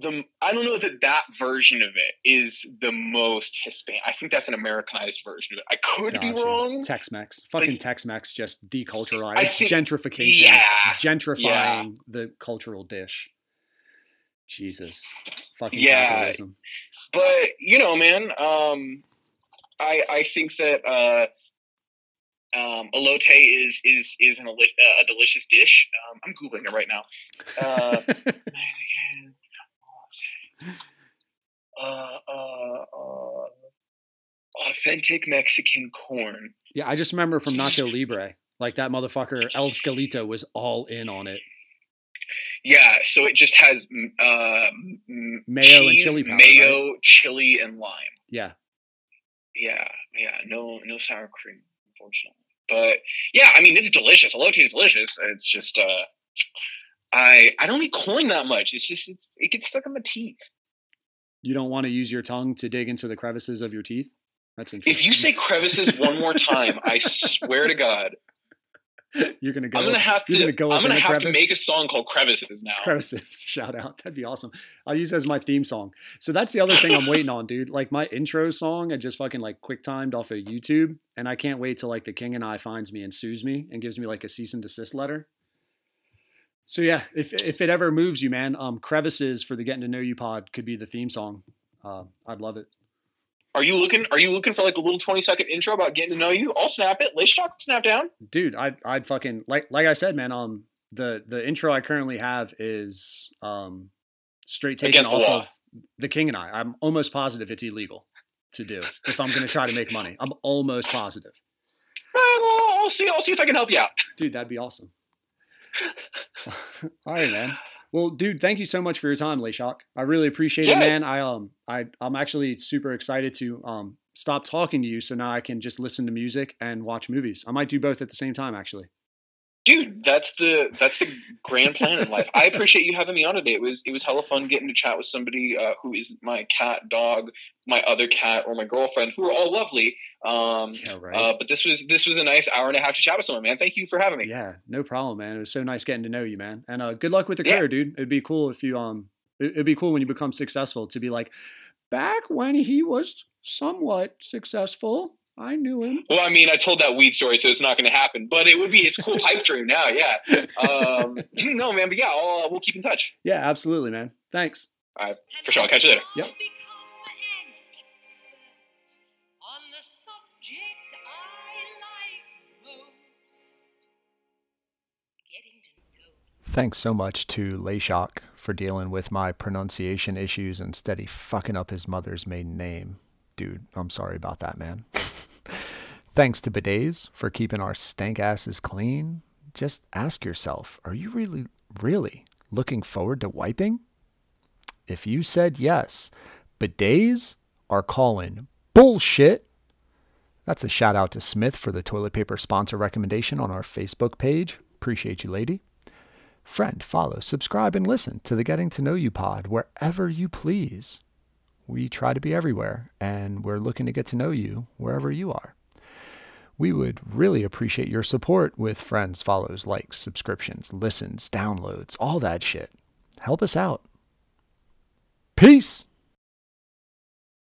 the. I don't know that that version of it is the most Hispanic. I think that's an Americanized version of it. I could be wrong. Tex-Mex. Fucking Like- Tex-Mex just deculturalized. It's think- gentrification. Yeah, Gentrifying the cultural dish. Jesus. Fucking Yeah. capitalism. but you know, man, um, I I think that uh, um, elote is is is an, uh, a delicious dish. Um, I'm googling it right now. Uh, uh, uh, uh, authentic Mexican corn. yeah, I just remember from Nacho Libre. Like that motherfucker El Esqueleto was all in on it. Yeah, so it just has uh, Mayo and chili powder, mayo, chili, and lime. Yeah. Yeah, yeah, no, no sour cream, unfortunately. But yeah, I mean, it's delicious. Elote is delicious. It's just, uh, I I don't eat corn that much. It's just it's, it gets stuck in my teeth. You don't want to use your tongue to dig into the crevices of your teeth? That's interesting. If you say crevices one more time, I swear to God, you're gonna go I'm gonna have to. gonna go I'm gonna have to make a song called Crevices now. crevices shout out that'd be awesome i'll use it as my theme song so that's the other thing i'm waiting on dude like my intro song i just fucking like quick timed off of youtube and i can't wait till like the king and i finds me and sues me and gives me like a cease and desist letter so yeah if if it ever moves you man um crevices for the getting to know you pod could be the theme song uh, I'd love it. Are you looking? Are you looking for like a little twenty second intro about getting to know you? I'll snap it. Let's talk. Snap down. dude i'd i'd fucking like like i said man um the the intro i currently have is um straight taken Against off law. of the king and i i'm almost positive it's illegal to do if i'm gonna try to make money i'm almost positive I'll see. I'll see if I can help you out. dude that'd be awesome all right man well dude thank you so much for your time Shock. i really appreciate Yeah. it man i um i i'm actually super excited to um stop talking to you so now i can just listen to music and watch movies i might do both at the same time actually Dude, that's the that's the grand plan in life. I appreciate you having me on today. It was it was hella fun getting to chat with somebody uh, who is my cat, dog, my other cat, or my girlfriend, who are all lovely. Um, yeah right uh, but this was this was a nice hour and a half to chat with someone, man. Thank you for having me. Yeah, no problem, man. It was so nice getting to know you, man. And uh, good luck with the Yeah. career, dude. It'd be cool if you um, it- it'd be cool when you become successful to be like, back when he was somewhat successful, I knew him. Well, I mean, I told that weed story, so it's not going to happen. But it would be it's cool pipe dream now. Yeah. Um, no, man. But yeah, I'll, uh, we'll keep in touch. Yeah, absolutely, man. Thanks. All right, for sure, I'll catch you later. Yep. I'll become an expert on the subject I like most. Getting to know Thanks so much to Layshok for dealing with my pronunciation issues and steady fucking up his mother's maiden name. Dude, I'm sorry about that, man. Thanks to bidets for keeping our stank asses clean. Just ask yourself, are you really, really looking forward to wiping? If you said yes, bidets are calling bullshit. That's a shout out to Smith for the toilet paper sponsor recommendation on our Facebook page. Appreciate you, lady. Friend, follow, subscribe, and listen to the Getting to Know You pod wherever you please. We try to be everywhere, and we're looking to get to know you wherever you are. We would really appreciate your support with friends, follows, likes, subscriptions, listens, downloads, all that shit. Help us out. Peace!